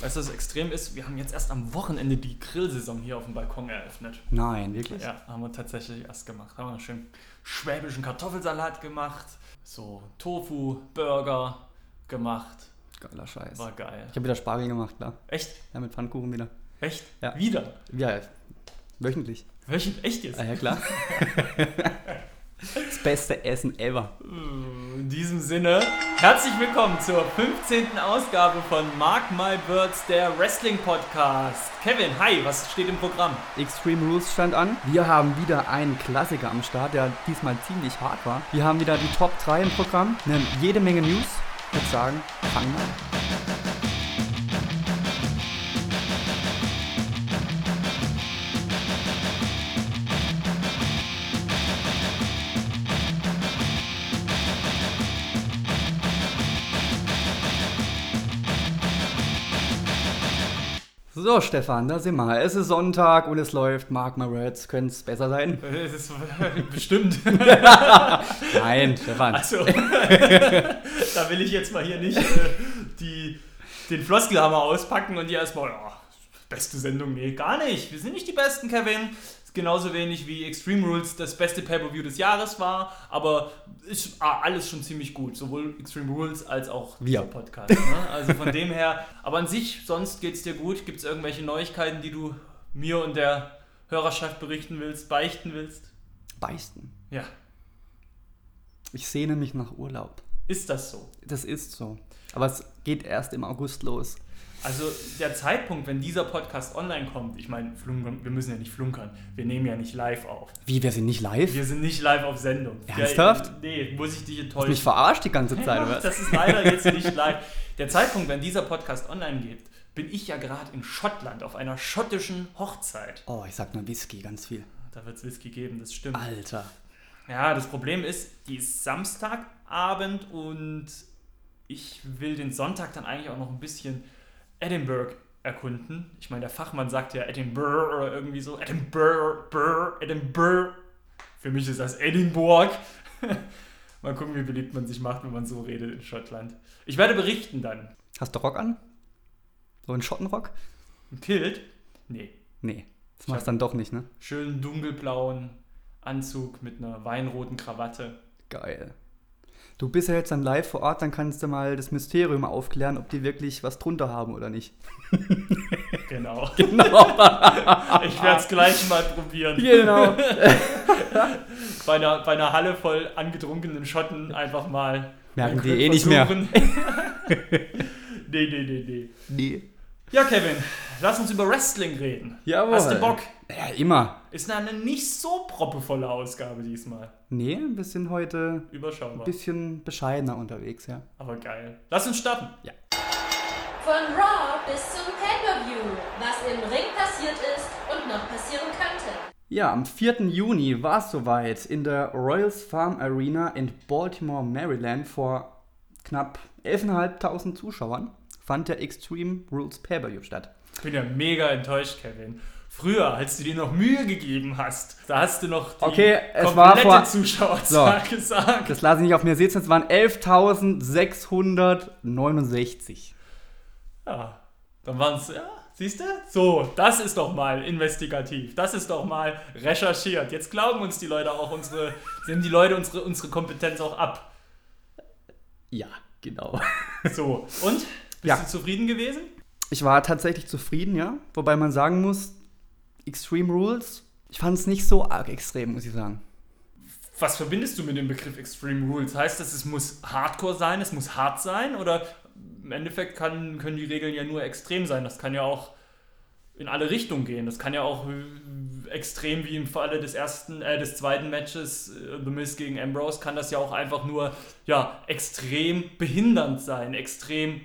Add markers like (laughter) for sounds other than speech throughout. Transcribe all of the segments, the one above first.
Weißt du, was extrem ist? Wir haben jetzt erst am Wochenende die Grillsaison hier auf dem Balkon eröffnet. Nein, wirklich? Ja, haben wir tatsächlich erst gemacht. Haben wir einen schönen schwäbischen Kartoffelsalat gemacht, so Tofu-Burger gemacht. Geiler Scheiß. War geil. Ich habe wieder Spargel gemacht, klar. Echt? Ja, mit Pfannkuchen wieder. Echt? Ja. Wieder? Ja, wöchentlich. Welchen? Echt jetzt? Ah, ja, klar. (laughs) das beste Essen ever. In diesem Sinne, herzlich willkommen zur 15. Ausgabe von Mark My Birds, der Wrestling Podcast. Kevin, hi, was steht im Programm? Extreme Rules stand an. Wir haben wieder einen Klassiker am Start, der diesmal ziemlich hart war. Wir haben wieder die Top 3 im Programm, eine jede Menge News. Ich würde sagen, fangen wir an. So, Stefan, da sind wir. Es ist Sonntag und es läuft. Mark my words, könnte es besser sein? (laughs) Das ist (laughs) bestimmt. (laughs) Nein, Stefan. Also, da will ich jetzt mal hier nicht äh, die, den Floskelhammer auspacken und die erstmal, oh, beste Sendung, nee, gar nicht. Wir sind nicht die Besten, Kevin. Genauso wenig wie Extreme Rules das beste Pay-Per-View des Jahres war, aber ist ah, alles schon ziemlich gut. Sowohl Extreme Rules als auch Wir. dieser Podcast. Ne? Also von dem her, aber an sich, sonst geht's dir gut. Gibt es irgendwelche Neuigkeiten, die du mir und der Hörerschaft berichten willst, beichten willst? Beichten. Ja, Ich sehne mich nach Urlaub. ist das so? Das ist so. Aber es geht erst im August los. Also der Zeitpunkt, wenn dieser Podcast online kommt, ich meine, wir müssen ja nicht flunkern, wir nehmen ja nicht live auf. Wie, wir sind nicht live? Wir sind nicht live auf Sendung. Ernsthaft? Ja, nee, muss ich dich Du hast enttäuschen. mich verarscht die ganze Zeit, Ja, oder das ist leider jetzt nicht live. Der Zeitpunkt, wenn dieser Podcast online geht, bin ich ja gerade in Schottland auf einer schottischen Hochzeit. Oh, ich sag nur Whisky, ganz viel. Da wird es Whisky geben, das stimmt. Alter. Ja, das Problem ist, die ist Samstagabend und ich will den Sonntag dann eigentlich auch noch ein bisschen Edinburgh erkunden. Ich meine, der Fachmann sagt ja Edinburgh oder irgendwie so. Edinburgh, Burr, Edinburgh. Für mich ist das Edinburgh. (laughs) Mal gucken, wie beliebt man sich macht, wenn man so redet in Schottland. Ich werde berichten dann. Hast du Rock an? So ein Schottenrock? Ein Kilt? Nee. Nee, das machst hab- dann doch nicht, ne? Schönen dunkelblauen Anzug mit einer weinroten Krawatte. Geil. Du bist ja jetzt dann live vor Ort, dann kannst du mal das Mysterium aufklären, ob die wirklich was drunter haben oder nicht. (laughs) Genau. (laughs) Genau. Ich werde es gleich mal probieren. genau. (laughs) Bei einer, bei einer Halle voll angetrunkenen Schotten einfach mal. Merken die eh nicht mehr. nee, nee, nee, nee. Nee. Ja, Kevin, lass uns über Wrestling reden. Jawohl. Hast du Bock? Ja, immer. Ist eine nicht so proppevolle Ausgabe diesmal. Nee, ein bisschen heute ein Überschaubar. bisschen bescheidener unterwegs, ja. Aber geil. Lass uns starten. Von Raw bis zum Pay-Per-View, was im Ring passiert ist und noch passieren könnte. Ja, am 4. Juni war es soweit in der Royals Farm Arena in Baltimore, Maryland vor knapp 11.500 Zuschauern fand der Extreme Rules Pay-Per-View statt. Ich bin ja mega enttäuscht, Kevin. Früher, als du dir noch Mühe gegeben hast, da hast du noch die Okay, es komplette war vor- Zuschauerzahl (laughs) gesagt. Das lasse ich nicht auf mir sitzen, es waren 11.669. Ja, dann waren es, ja, siehst du? So, das ist doch mal investigativ. Das ist doch mal recherchiert. Jetzt glauben uns die Leute auch unsere, nehmen die Leute unsere, unsere Kompetenz auch ab. Ja, genau. So, und? Bist Ja. du zufrieden gewesen? Ich war tatsächlich zufrieden, ja. Wobei man sagen muss, Extreme Rules, ich fand es nicht so arg extrem, muss ich sagen. Was verbindest du mit dem Begriff Extreme Rules? Heißt das, es muss Hardcore sein, es muss hart sein? Oder im Endeffekt kann, können die Regeln ja nur extrem sein. Das kann ja auch in alle Richtungen gehen. Das kann ja auch äh, extrem wie im Falle des ersten, äh, des zweiten Matches äh, The Miz gegen Ambrose, kann das ja auch einfach nur ja, extrem behindernd sein. Extrem,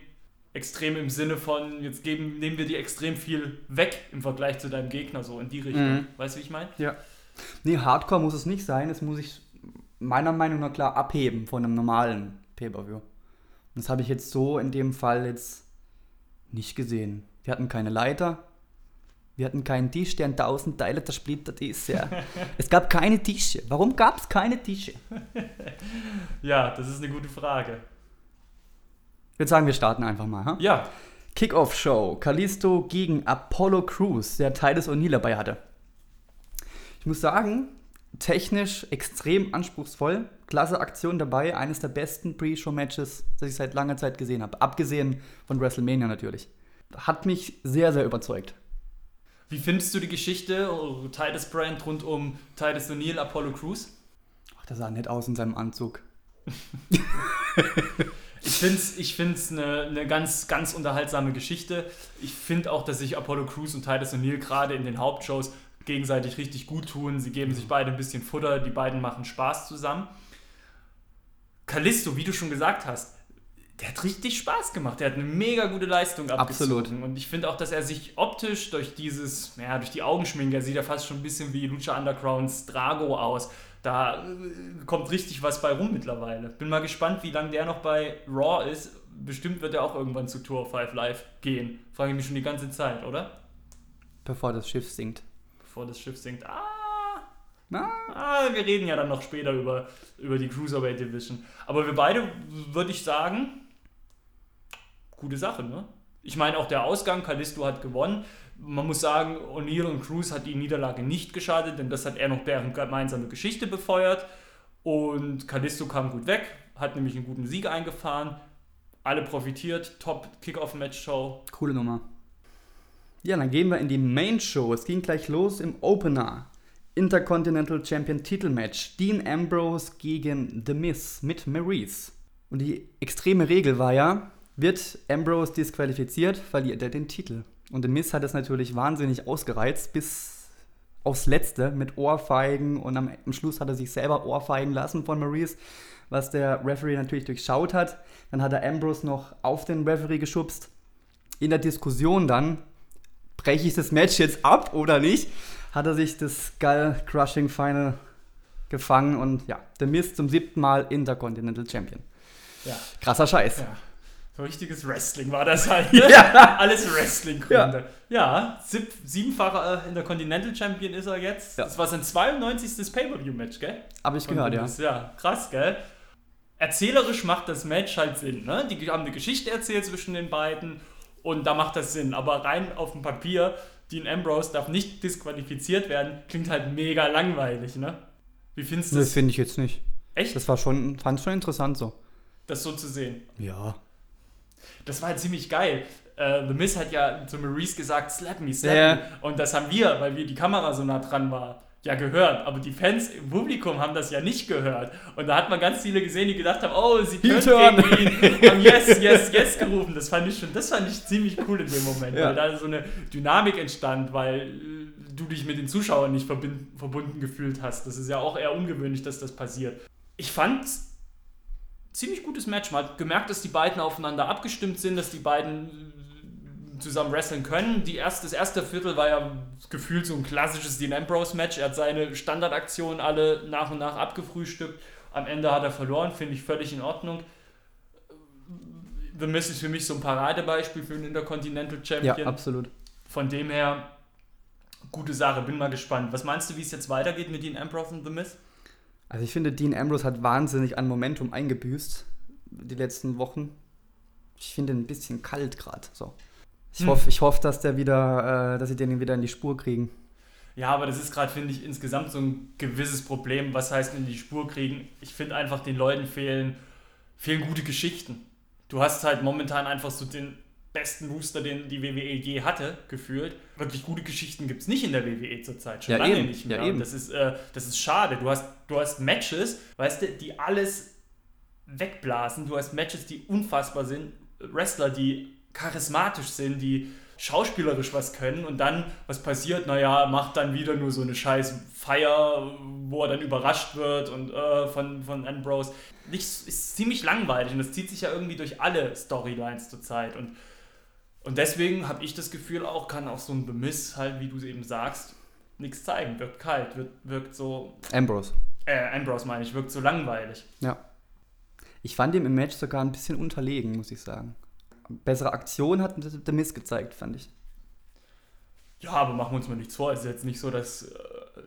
extrem im Sinne von, jetzt geben, nehmen wir dir extrem viel weg im Vergleich zu deinem Gegner, so in die Richtung. Mhm. Weißt du, wie ich meine? Ja. Nee, Hardcore muss es nicht sein. Es muss sich meiner Meinung nach klar abheben von einem normalen Pay-Per-View. Und das habe ich jetzt so in dem Fall jetzt nicht gesehen. Wir hatten keine Leiter. Wir hatten keinen Tisch, der in tausend Teile zersplittert ist. Ja. (laughs) es gab keine Tische. Warum gab es keine Tische? Ja, das ist eine gute Frage. Ich würde sagen, wir starten einfach mal. Ha? Ja, Kickoff-Show. Kalisto gegen Apollo Crews, der Titus O'Neill dabei hatte. Ich muss sagen, technisch extrem anspruchsvoll. Klasse Aktion dabei. Eines der besten Pre-Show-Matches, das ich seit langer Zeit gesehen habe. Abgesehen von WrestleMania natürlich. Hat mich sehr, sehr überzeugt. wie findest du die Geschichte oh, Titus Brand rund um Titus O'Neill, Apollo Crews? Ach, der sah nett aus in seinem Anzug. (laughs) Ich finde es ich find's eine, eine ganz, ganz unterhaltsame Geschichte. Ich finde auch, dass sich Apollo Crews und Titus O'Neill gerade in den Hauptshows gegenseitig richtig gut tun. Sie geben sich beide ein bisschen Futter, die beiden machen Spaß zusammen. Kalisto, wie du schon gesagt hast, der hat richtig Spaß gemacht. Der hat eine mega gute Leistung abgezogen. Absolut. Und ich finde auch, dass er sich optisch durch dieses, ja, durch die Augenschminke, er sieht ja fast schon ein bisschen wie Lucha Undergrounds Drago aus. Da äh, kommt richtig was bei rum mittlerweile. Bin mal gespannt, wie lange der noch bei Raw ist. Bestimmt wird er auch irgendwann zu Tour 5 Live gehen. Frage ich mich schon die ganze Zeit, oder? Bevor das Schiff sinkt. Bevor das Schiff sinkt. Ah, Na, Ah, wir reden ja dann noch später über, über die Cruiserweight Division. Aber wir beide, würde ich sagen, gute Sache, ne? Ich meine, auch der Ausgang, Kalisto hat gewonnen. Man muss sagen, O'Neill und Cruz hat die Niederlage nicht geschadet, denn das hat er noch deren gemeinsame Geschichte befeuert. Und Kalisto kam gut weg, hat nämlich einen guten Sieg eingefahren. Alle profitiert, top Kickoff-Match-Show. coole Nummer. Ja, dann gehen wir in die Main Show. Es ging gleich los im Opener. Intercontinental Champion Titelmatch. Dean Ambrose gegen The Miz mit Maurice. Und die extreme Regel war ja, wird Ambrose disqualifiziert, verliert er den Titel. Und The Miz hat es natürlich wahnsinnig ausgereizt bis aufs Letzte mit Ohrfeigen und am, am Schluss hat er sich selber Ohrfeigen lassen von Maurice, was der Referee natürlich durchschaut hat. Dann hat er Ambrose noch auf den Referee geschubst. In der Diskussion dann, breche ich das Match jetzt ab oder nicht, hat er sich das Skull Crushing Final gefangen und ja, The Miz zum siebten Mal Intercontinental Champion. Ja. Krasser Scheiß. Ja. So richtiges Wrestling war das halt. (laughs) Ja. Alles Wrestling-Gründe. Ja, sieb, siebenfacher äh, Intercontinental Champion ist er jetzt. Ja. Das war sein 92. Pay-Per-View-Match, gell? Habe ich gehört, ja. Ja, krass, gell? Erzählerisch macht das Match halt Sinn, ne? Die haben eine Geschichte erzählt zwischen den beiden und da macht das Sinn. Aber rein auf dem Papier, Dean Ambrose darf nicht disqualifiziert werden, klingt halt mega langweilig, ne? Wie findest du Das das? finde ich jetzt nicht. Echt, Das war schon, fand schon interessant so. das so zu sehen? Ja. Das war halt ziemlich geil. Äh, The Miz hat ja zu Maurice gesagt, slap me, slap Ja. me. Und das haben wir, weil wir die Kamera so nah dran war, ja gehört. Aber die Fans im Publikum haben das ja nicht gehört. Und da hat man ganz viele gesehen, die gedacht haben, oh, sie können gegen ihn. Haben yes, yes, yes gerufen. Das fand ich schon, das fand ich ziemlich cool in dem Moment, Ja. weil da so eine Dynamik entstand, weil äh, du dich mit den Zuschauern nicht verbunden gefühlt hast. Das ist ja auch eher ungewöhnlich, dass das passiert. Ich fand ziemlich gutes Match. Man hat gemerkt, dass die beiden aufeinander abgestimmt sind, dass die beiden äh, zusammen wresteln können. Die erste, das erste Viertel war ja gefühlt so ein klassisches Dean Ambrose Match. Er hat seine Standardaktionen alle nach und nach abgefrühstückt. Am Ende hat er verloren, finde ich völlig in Ordnung. The Miz ist für mich so ein Paradebeispiel für einen Intercontinental Ja, Champion. absolut. Von dem her, gute Sache, bin mal gespannt. Was meinst du, wie es jetzt weitergeht mit Dean Ambrose und The Miz? Also ich finde, Dean Ambrose hat wahnsinnig an Momentum eingebüßt die letzten Wochen. Ich finde ihn ein bisschen kalt gerade. So. Ich Hm. hoffe, ich hoff, dass der wieder, äh, dass sie den wieder in die Spur kriegen. Ja, aber das ist gerade, finde ich, insgesamt so ein gewisses Problem. Was heißt in die Spur kriegen? Ich finde einfach, den Leuten fehlen, fehlen gute Geschichten. Du hast halt momentan einfach so den besten Booster, den die WWE je hatte, gefühlt. Wirklich gute Geschichten gibt es nicht in der WWE zurzeit. Schon Ja, lange eben. nicht Ja, mehr. eben. Und das ist, äh, das ist schade. Du hast, du hast Matches, weißt du, die alles wegblasen. Du hast Matches, die unfassbar sind. Wrestler, die charismatisch sind, die schauspielerisch was können und dann, was passiert? Naja, macht dann wieder nur so eine scheiß Feier, wo er dann überrascht wird und äh, von, von Ambrose. Nicht, ist ziemlich langweilig und das zieht sich ja irgendwie durch alle Storylines zurzeit und, und deswegen habe ich das Gefühl auch, kann auch so ein Bemiss halt, wie du es eben sagst, nichts zeigen, wirkt kalt, wirkt, wirkt so, Ambrose. äh, Ambrose meine ich, wirkt so langweilig. Ja. Ich fand ihn im Match sogar ein bisschen unterlegen, muss ich sagen. Bessere Aktion hat The Miz gezeigt, fand ich. Ja, aber machen wir uns mal nichts vor. Es ist jetzt nicht so, dass äh,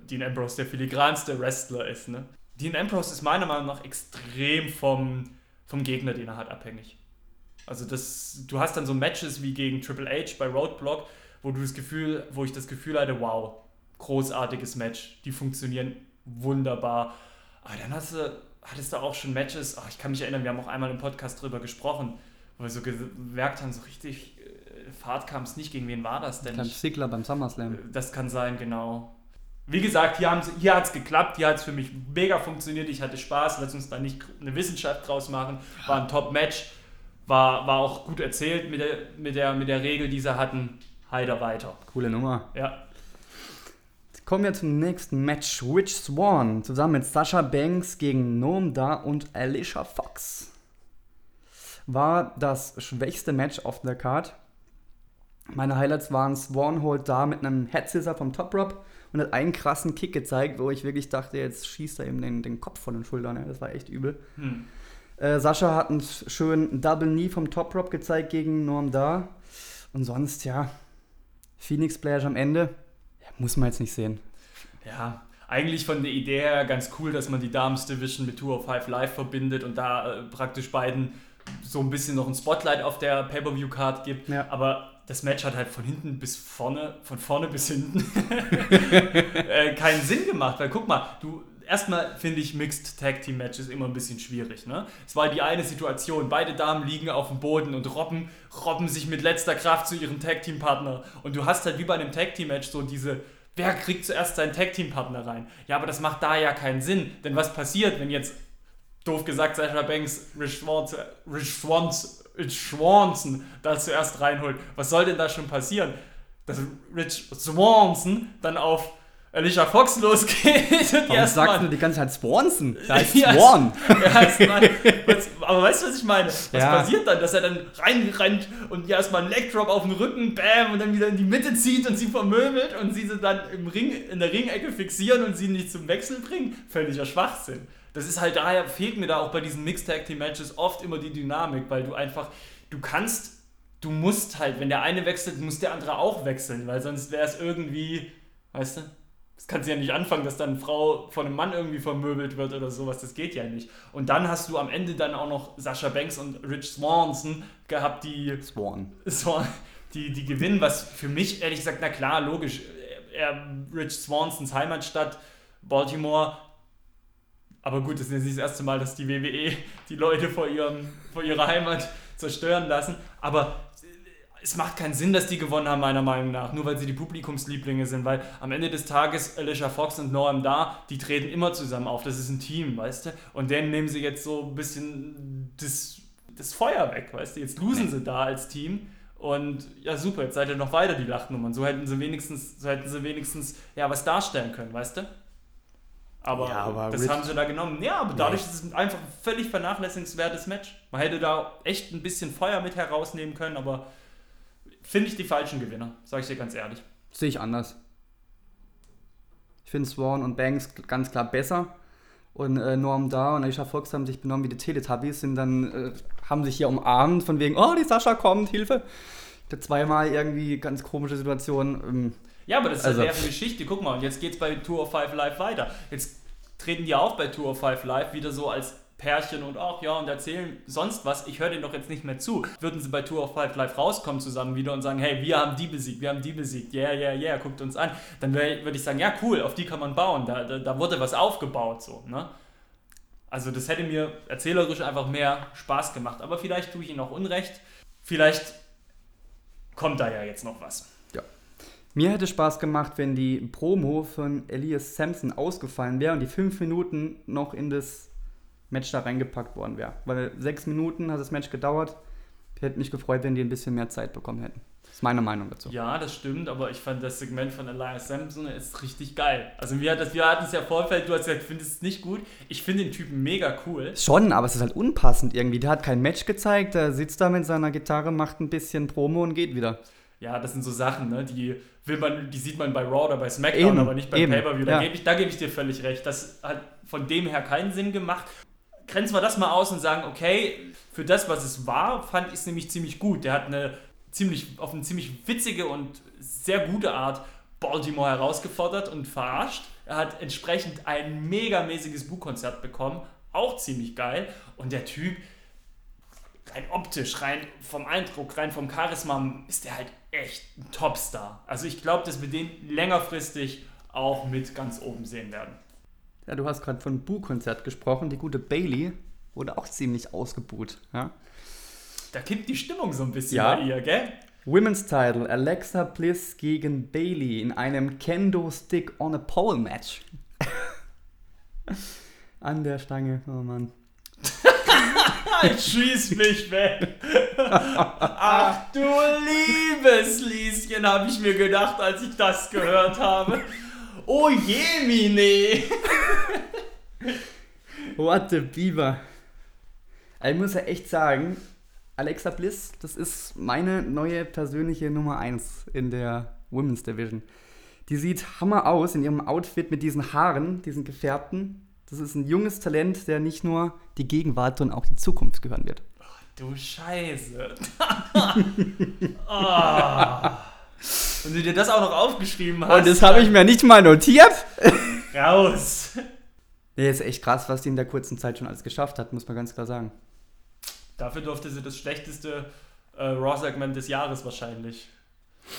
Dean Ambrose der filigranste Wrestler ist. Ne? Dean Ambrose ist meiner Meinung nach extrem vom, vom Gegner, den er hat, abhängig. Also das, du hast dann so Matches wie gegen Triple H bei Roadblock, wo du das Gefühl, wo ich das Gefühl hatte, wow, großartiges Match, die funktionieren wunderbar. Aber dann hast du, hattest du auch schon Matches, oh, ich kann mich erinnern, wir haben auch einmal im Podcast drüber gesprochen, wo wir so gemerkt haben, so richtig äh, Fahrt kam es nicht. Gegen wen war das denn? Ich Sigler beim SummerSlam. Das kann sein, genau. Wie gesagt, hier, hier hat es geklappt, hier hat es für mich mega funktioniert, ich hatte Spaß, lass uns da nicht eine Wissenschaft draus machen. War ein Top-Match, war, war auch gut erzählt mit der, mit, der, mit der Regel, die sie hatten. Heider weiter. Coole Nummer. Ja. Kommen wir zum nächsten Match. Rich Swan zusammen mit Sasha Banks gegen Noam Da und Alicia Fox. War das schwächste Match auf der Card. Meine Highlights waren Swan holt da mit einem Head Scissor vom Top Rope und hat einen krassen Kick gezeigt, wo ich wirklich dachte, jetzt schießt er ihm den, den Kopf von den Schultern. Das war echt übel. Hm. Äh, Sascha hat einen schönen Double Knee vom Top Rope gezeigt gegen Norm Da. Und sonst, ja, Phoenix Splash am Ende, ja, muss man jetzt nicht sehen. Ja, eigentlich von der Idee her ganz cool, dass man die Dames Division mit Tour of Five Live verbindet und da äh, praktisch beiden so ein bisschen noch ein Spotlight auf der Pay-Per-View-Card gibt. Ja. Aber das Match hat halt von hinten bis vorne, von vorne bis hinten (laughs) (laughs) äh, keinen Sinn gemacht. Weil guck mal, du erstmal finde ich Mixed Tag Team Matches immer ein bisschen schwierig. Ne? Es war die eine Situation, beide Damen liegen auf dem Boden und robben, robben sich mit letzter Kraft zu ihrem Tag Team Partner. Und du hast halt wie bei einem Tag Team Match so diese, wer kriegt zuerst seinen Tag Team Partner rein? Ja, aber das macht da ja keinen Sinn. Denn was passiert, wenn jetzt, doof gesagt, Sasha Banks Rich Swanson, Rich Swanson, Rich Swanson da zuerst reinholt? Was soll denn da schon passieren? Dass Rich Swanson dann auf Alicia Fox losgeht. Und Warum sagst du die ganze Zeit Swanson? (laughs) Da heißt Swan. (laughs) aber weißt du, was ich meine? Was ja. passiert dann? Dass er dann reinrennt und ihr erstmal einen Legdrop auf den Rücken, bam, und dann wieder in die Mitte zieht und sie vermöbelt und sie sie dann im Ring, in der Ringecke fixieren und sie nicht zum Wechsel bringen? Völliger Schwachsinn. Das ist halt daher, fehlt mir da auch bei diesen Mixed Tag Team Matches oft immer die Dynamik, weil du einfach, du kannst, du musst halt, wenn der eine wechselt, muss der andere auch wechseln, weil sonst wäre es irgendwie, weißt du? Das kannst du ja nicht anfangen, dass dann eine Frau von einem Mann irgendwie vermöbelt wird oder sowas. Das geht ja nicht. Und dann hast du am Ende dann auch noch Sascha Banks und Rich Swanson gehabt, die. Swan. Swan die, die gewinnen, was für mich ehrlich gesagt, na klar, logisch. Er, Rich Swansons Heimatstadt, Baltimore. Aber gut, das ist jetzt nicht das erste Mal, dass die WWE die Leute vor, ihrem, vor ihrer Heimat zerstören lassen. Aber es macht keinen Sinn, dass die gewonnen haben, meiner Meinung nach, nur weil sie die Publikumslieblinge sind, weil am Ende des Tages Alicia Fox und Noam da, die treten immer zusammen auf, das ist ein Team, weißt du? Und denen nehmen sie jetzt so ein bisschen das, das Feuer weg, weißt du? Jetzt losen sie da als Team und ja super, jetzt seid ihr noch weiter die Lachnummern, so hätten sie wenigstens, so hätten sie wenigstens ja was darstellen können, weißt du? Aber, ja, aber das haben sie da genommen. Ja, aber dadurch nee. ist es einfach ein völlig vernachlässigenswertes Match. Man hätte da echt ein bisschen Feuer mit herausnehmen können, aber finde ich die falschen Gewinner, sage ich dir ganz ehrlich. Sehe ich anders. Ich finde Swan und Banks ganz klar besser. Und äh, Norm Da und Aisha Fox haben sich benommen wie die Teletubbies, sind dann, äh, haben sich hier umarmt, von wegen, oh, die Sascha kommt, Hilfe. Zweimal irgendwie ganz komische Situation. Ähm, ja, aber das ist also, ja deren Geschichte. Guck mal, und jetzt geht es bei Tour of Five Live weiter. Jetzt treten die auch bei Tour of Five Live wieder so als Pärchen und auch ja und erzählen sonst was, ich höre denen doch jetzt nicht mehr zu. Würden sie bei Tour of Five Live rauskommen zusammen wieder und sagen, hey, wir haben die besiegt, wir haben die besiegt, yeah, yeah, yeah, guckt uns an, dann würde ich sagen, ja cool, auf die kann man bauen, da, da, da wurde was aufgebaut so, ne? Also das hätte mir erzählerisch einfach mehr Spaß gemacht, aber vielleicht tue ich ihnen auch Unrecht, vielleicht kommt da ja jetzt noch was. Mir hätte Spaß gemacht, wenn die Promo von Elias Sampson ausgefallen wäre und die fünf Minuten noch in das Match da reingepackt worden wäre. Weil sechs Minuten hat das Match gedauert. Ich hätte mich gefreut, wenn die ein bisschen mehr Zeit bekommen hätten. Das ist meine Meinung dazu. Ja, das stimmt, aber ich fand das Segment von Elias Sampson ist richtig geil. Also wir, wir hatten es ja Vorfeld, du hast gesagt, findest es nicht gut. Ich finde den Typen mega cool. Schon, aber es ist halt unpassend irgendwie. Der hat kein Match gezeigt, der sitzt da mit seiner Gitarre, macht ein bisschen Promo und geht wieder. Ja, das sind so Sachen, ne? die will man, die sieht man bei Raw oder bei SmackDown, eben, aber nicht beim Pay-Per-View. Da ja. gebe ich, geb ich dir völlig recht. Das hat von dem her keinen Sinn gemacht grenzen wir das mal aus und sagen, okay, für das, was es war, fand ich es nämlich ziemlich gut. Der hat eine ziemlich, auf eine ziemlich witzige und sehr gute Art Baltimore herausgefordert und verarscht. Er hat entsprechend ein megamäßiges Buchkonzert bekommen, auch ziemlich geil. Und der Typ, rein optisch, rein vom Eindruck, rein vom Charisma ist der halt echt ein Topstar. Also ich glaube, dass wir den längerfristig auch mit ganz oben sehen werden. Ja, du hast gerade von Bu-Konzert gesprochen. Die gute Bailey wurde auch ziemlich ausgebuht. Ja? Da kippt die Stimmung so ein bisschen Ja. bei ihr, gell? Women's Title Alexa Bliss gegen Bailey in einem Kendo Stick on a Pole Match. (laughs) An der Stange, oh Mann. (laughs) Schieß mich weg. Ach du liebes Lieschen, habe ich mir gedacht, als ich das gehört habe. Oh je, Mine. What the Beaver. Ich muss ja echt sagen, Alexa Bliss, das ist meine neue persönliche Nummer 1 in der Women's Division. Die sieht hammer aus in ihrem Outfit mit diesen Haaren, diesen gefärbten. Das ist ein junges Talent, der nicht nur die Gegenwart, sondern auch die Zukunft gehören wird. Du Scheiße. (laughs) Ah. Und du dir das auch noch aufgeschrieben hast. Und das habe ich mir nicht mal notiert. (laughs) raus. Nee, ist echt krass, was die in der kurzen Zeit schon alles geschafft hat, muss man ganz klar sagen. Dafür durfte sie das schlechteste äh, Raw-Segment des Jahres wahrscheinlich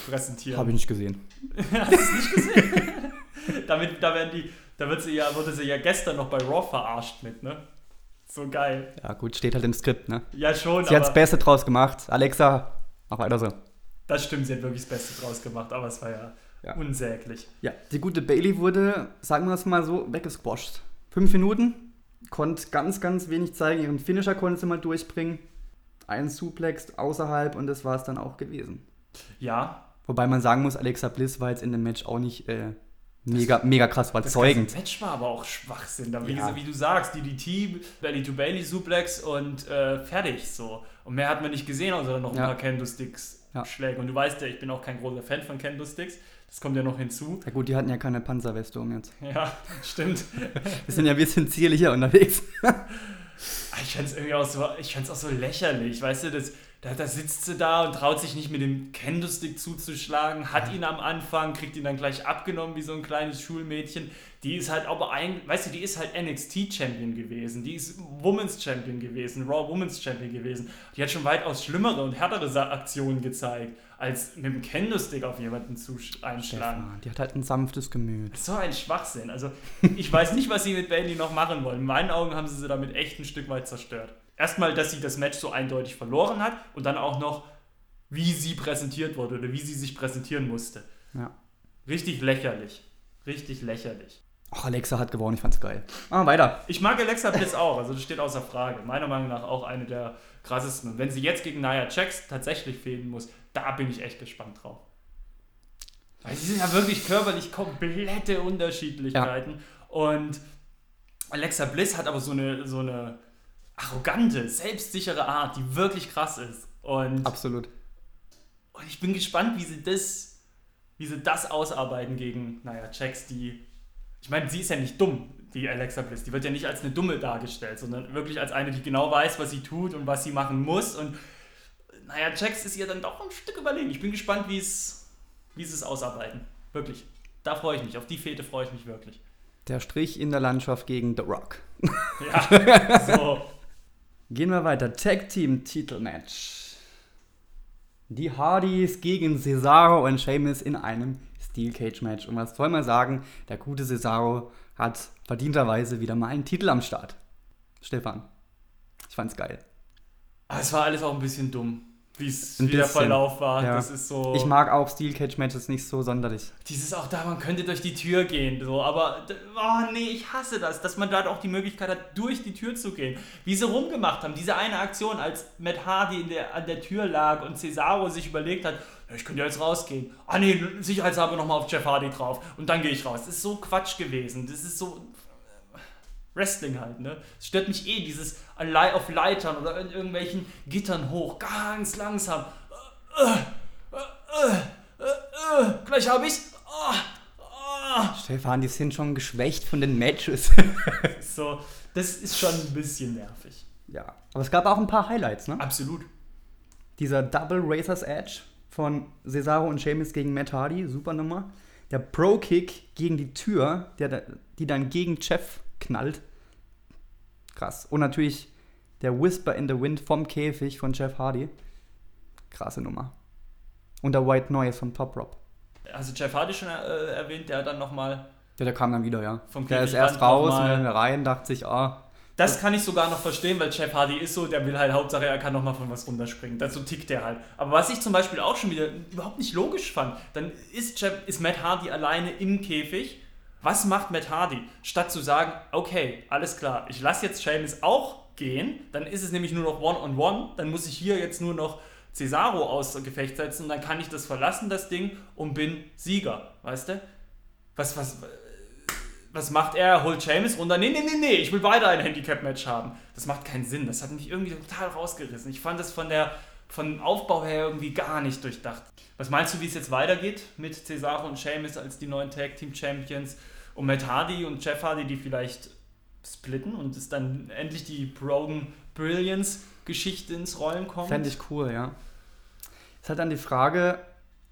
präsentieren. Habe ich nicht gesehen. (laughs) Hast du es nicht gesehen? (laughs) Damit, da, werden die, da wird sie ja, wurde sie ja gestern noch bei Raw verarscht mit, ne? So geil. Ja, gut, steht halt im Skript, ne? Ja, schon, Sie hat das Beste draus gemacht. Alexa, mach weiter so. Das stimmt, sie hat wirklich das Beste draus gemacht, aber es war ja, Ja. unsäglich. Ja, die gute Bailey wurde, sagen wir es mal so, weggesquasht. Fünf Minuten, konnte ganz, ganz wenig zeigen. Ihren Finisher konnte sie mal durchbringen. Ein Suplex außerhalb und das war es dann auch gewesen. Ja, Wobei man sagen muss, Alexa Bliss war jetzt in dem Match auch nicht äh, mega, mega krass das überzeugend. ganze Match war aber auch Schwachsinn. Da, wie, Ja. wie du sagst, DDT, Belly to Belly Suplex und äh, fertig so. Und mehr hat man nicht gesehen, außer noch ein Ja. paar Kendo-Sticks Ja. Schläge. Und du weißt ja, ich bin auch kein großer Fan von Kendo-Sticks. Das kommt ja noch hinzu. Ja gut, die hatten ja keine Panzerweste um jetzt. Ja, (laughs) stimmt. Wir sind ja ein bisschen zierlicher unterwegs. (laughs) Ich fand's irgendwie auch so, ich auch so lächerlich, weißt du, das, da, da sitzt sie da und traut sich nicht mit dem Kendo-Stick zuzuschlagen, hat ihn am Anfang, kriegt ihn dann gleich abgenommen wie so ein kleines Schulmädchen. Die ist halt aber ein, weißt du, die ist halt NXT-Champion gewesen, die ist Women's Champion gewesen, Raw Women's Champion gewesen. Die hat schon weitaus schlimmere und härtere Aktionen gezeigt, als mit dem Kendo-Stick auf jemanden zu einschlagen. Stefan, die hat halt ein sanftes Gemüt. So ein Schwachsinn. Also, ich weiß nicht, was sie mit Bailey noch machen wollen. In meinen Augen haben sie sie damit echt ein Stück weit zerstört. Erstmal, dass sie das Match so eindeutig verloren hat und dann auch noch, wie sie präsentiert wurde oder wie sie sich präsentieren musste. Ja. Richtig lächerlich. Richtig lächerlich. Ach, Alexa hat gewonnen, ich fand's geil. Ah, weiter. Ich mag Alexa Bliss auch, also das steht außer Frage. Meiner Meinung nach auch eine der krassesten. Und wenn sie jetzt gegen Nia Jax tatsächlich fehlen muss, da bin ich echt gespannt drauf. Weil sie sind ja wirklich körperlich komplette Unterschiedlichkeiten. Und Alexa Bliss hat aber so eine, so eine arrogante, selbstsichere Art, die wirklich krass ist. Und, Absolut. und ich bin gespannt, wie sie das, wie sie das ausarbeiten gegen, naja, Jax, die. Ich meine, sie ist ja nicht dumm, die Alexa Bliss. Die wird ja nicht als eine Dumme dargestellt, sondern wirklich als eine, die genau weiß, was sie tut und was sie machen muss. Und naja, Jax ist ihr dann doch ein Stück überlegen. Ich bin gespannt, wie es, wie sie es ausarbeiten. Wirklich. Da freue ich mich. Auf die Fete freue ich mich wirklich. Der Strich in der Landschaft gegen The Rock. Ja, so. (laughs) Gehen wir weiter. Tag Team Titelmatch. Die Hardys gegen Cesaro und Sheamus in einem Steel Cage Match. Und was soll man sagen? Der gute Cesaro hat verdienterweise wieder mal einen Titel am Start. Stefan, ich fand's geil. Aber es war alles auch ein bisschen dumm, wie es der Verlauf war. ja. Das ist so. Ich mag auch Steel Cage Matches nicht so sonderlich. Dieses auch da, man könnte durch die Tür gehen, so, aber oh nee, ich hasse das, dass man da auch die Möglichkeit hat, durch die Tür zu gehen. Wie sie rumgemacht haben, diese eine Aktion, als Matt Hardy der, an der Tür lag und Cesaro sich überlegt hat, ich könnte ja jetzt rausgehen. Ah nee, sicherheitshalber nochmal auf Jeff Hardy drauf und dann gehe ich raus. Das ist so Quatsch gewesen. Das ist so Wrestling halt, ne? Es stört mich eh, dieses auf Leitern oder in irgendwelchen Gittern hoch, ganz langsam. Äh, äh, äh, äh, äh, gleich hab ich's. Ah, ah. Stefan, die sind schon geschwächt von den Matches. (laughs) So, das ist schon ein bisschen nervig. ja. Aber es gab auch ein paar Highlights, ne? Absolut. Dieser Double Razor's Edge von Cesaro und Sheamus gegen Matt Hardy, super Nummer. Der Pro-Kick gegen die Tür, der, die dann gegen Jeff knallt. Krass. Und natürlich Der Whisper in the Wind vom Käfig von Jeff Hardy. Krasse Nummer. Und der White Noise von Top Rob. Also Jeff Hardy schon äh, erwähnt, der dann nochmal. Ja, der kam dann wieder, ja. Vom der ist erst raus und dann rein, dachte sich, ah, Das kann ich sogar noch verstehen, weil Jeff Hardy ist so, der will halt Hauptsache, er kann nochmal von was runterspringen. Das so tickt der halt. Aber was ich zum Beispiel auch schon wieder überhaupt nicht logisch fand, dann ist, Jeff, ist Matt Hardy alleine im Käfig. Was macht Matt Hardy? Statt zu sagen, okay, alles klar, ich lasse jetzt Sheamus auch gehen, dann ist es nämlich nur noch One-on-One, dann muss ich hier jetzt nur noch Cesaro aus Gefecht setzen und dann kann ich das verlassen, das Ding, und bin Sieger, weißt du? Was, was, was macht er? Holt Sheamus runter? Nee, nee, nee, nee, ich will weiter ein Handicap-Match haben. Das macht keinen Sinn. Das hat mich irgendwie total rausgerissen. Ich fand das von der von Aufbau her irgendwie gar nicht durchdacht. Was meinst du, wie es jetzt weitergeht mit Cesaro und Sheamus als die neuen Tag Team Champions und Matt Hardy und Jeff Hardy, die vielleicht splitten und es dann endlich die Brogan Brilliance Geschichte ins Rollen kommt? fände ich cool, ja. Ist halt dann die Frage,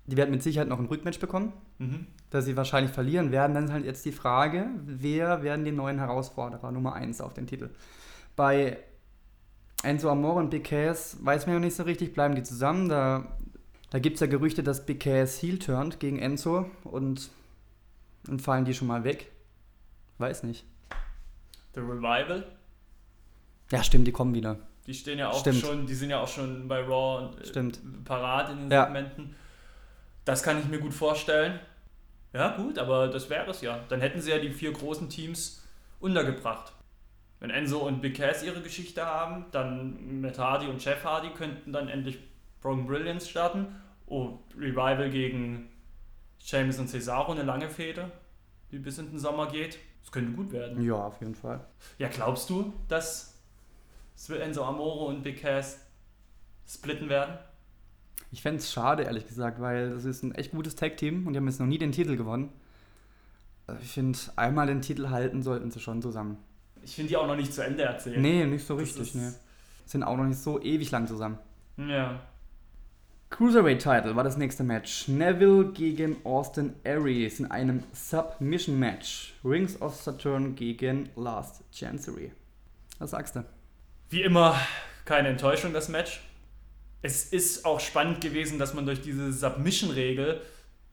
die werden mit Sicherheit noch ein Rückmatch bekommen, Mhm. dass sie wahrscheinlich verlieren werden. Dann ist halt jetzt die Frage, wer werden die neuen Herausforderer Nummer 1 auf den Titel? Bei Enzo Amore und Big Cass weiß man ja nicht so richtig, bleiben die zusammen. Da, da gibt es ja Gerüchte, dass Big Cass heel turnt gegen Enzo und dann fallen die schon mal weg. Weiß nicht. The Revival, Ja, stimmt, die kommen wieder. die stehen ja auch Stimmt. schon, die sind ja auch schon bei Raw und, äh, Stimmt. parat in den Ja. Segmenten. Das kann ich mir gut vorstellen. Ja, gut, aber das wäre es ja. Dann hätten sie ja die vier großen Teams untergebracht. Wenn Enzo und Big Cass ihre Geschichte haben, dann Matt Hardy und Jeff Hardy könnten dann endlich Broken Brilliance starten. Oh, Revival gegen Sheamus und Cesaro, eine lange Fehde, die bis in den Sommer geht. Das könnte gut werden. Ja, auf jeden Fall. Ja, glaubst du, dass Enzo Amore und Big Cass splitten werden? Ich fände es schade, ehrlich gesagt, weil das ist ein echt gutes Tag-Team und die haben jetzt noch nie den Titel gewonnen. Also Ich finde, einmal den Titel halten sollten sie schon zusammen. Ich finde die auch noch nicht zu Ende erzählt. Nee, nicht so Das richtig, nee. Sind auch noch nicht so ewig lang zusammen. Ja. Cruiserweight Title war das nächste Match. Neville gegen Austin Aries in einem Submission Match. Rings of Saturn gegen Last Chancery. Was sagst du? Wie immer, keine Enttäuschung, das Match. Es ist auch spannend gewesen, dass man durch diese Submission-Regel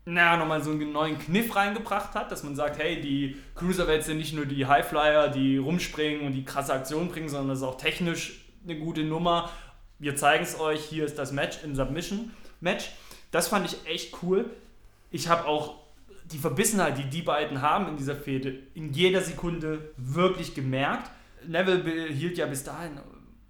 na, nochmal so einen neuen Kniff reingebracht hat, dass man sagt, hey, die Cruiserweights sind nicht nur die Highflyer, die rumspringen und die krasse Aktion bringen, sondern das ist auch technisch eine gute Nummer. Wir zeigen es euch, hier ist das Match, ein Submission-Match. Das fand ich echt cool. Ich habe auch die Verbissenheit, die die beiden haben in dieser Fehde, in jeder Sekunde wirklich gemerkt. Neville behielt ja bis dahin,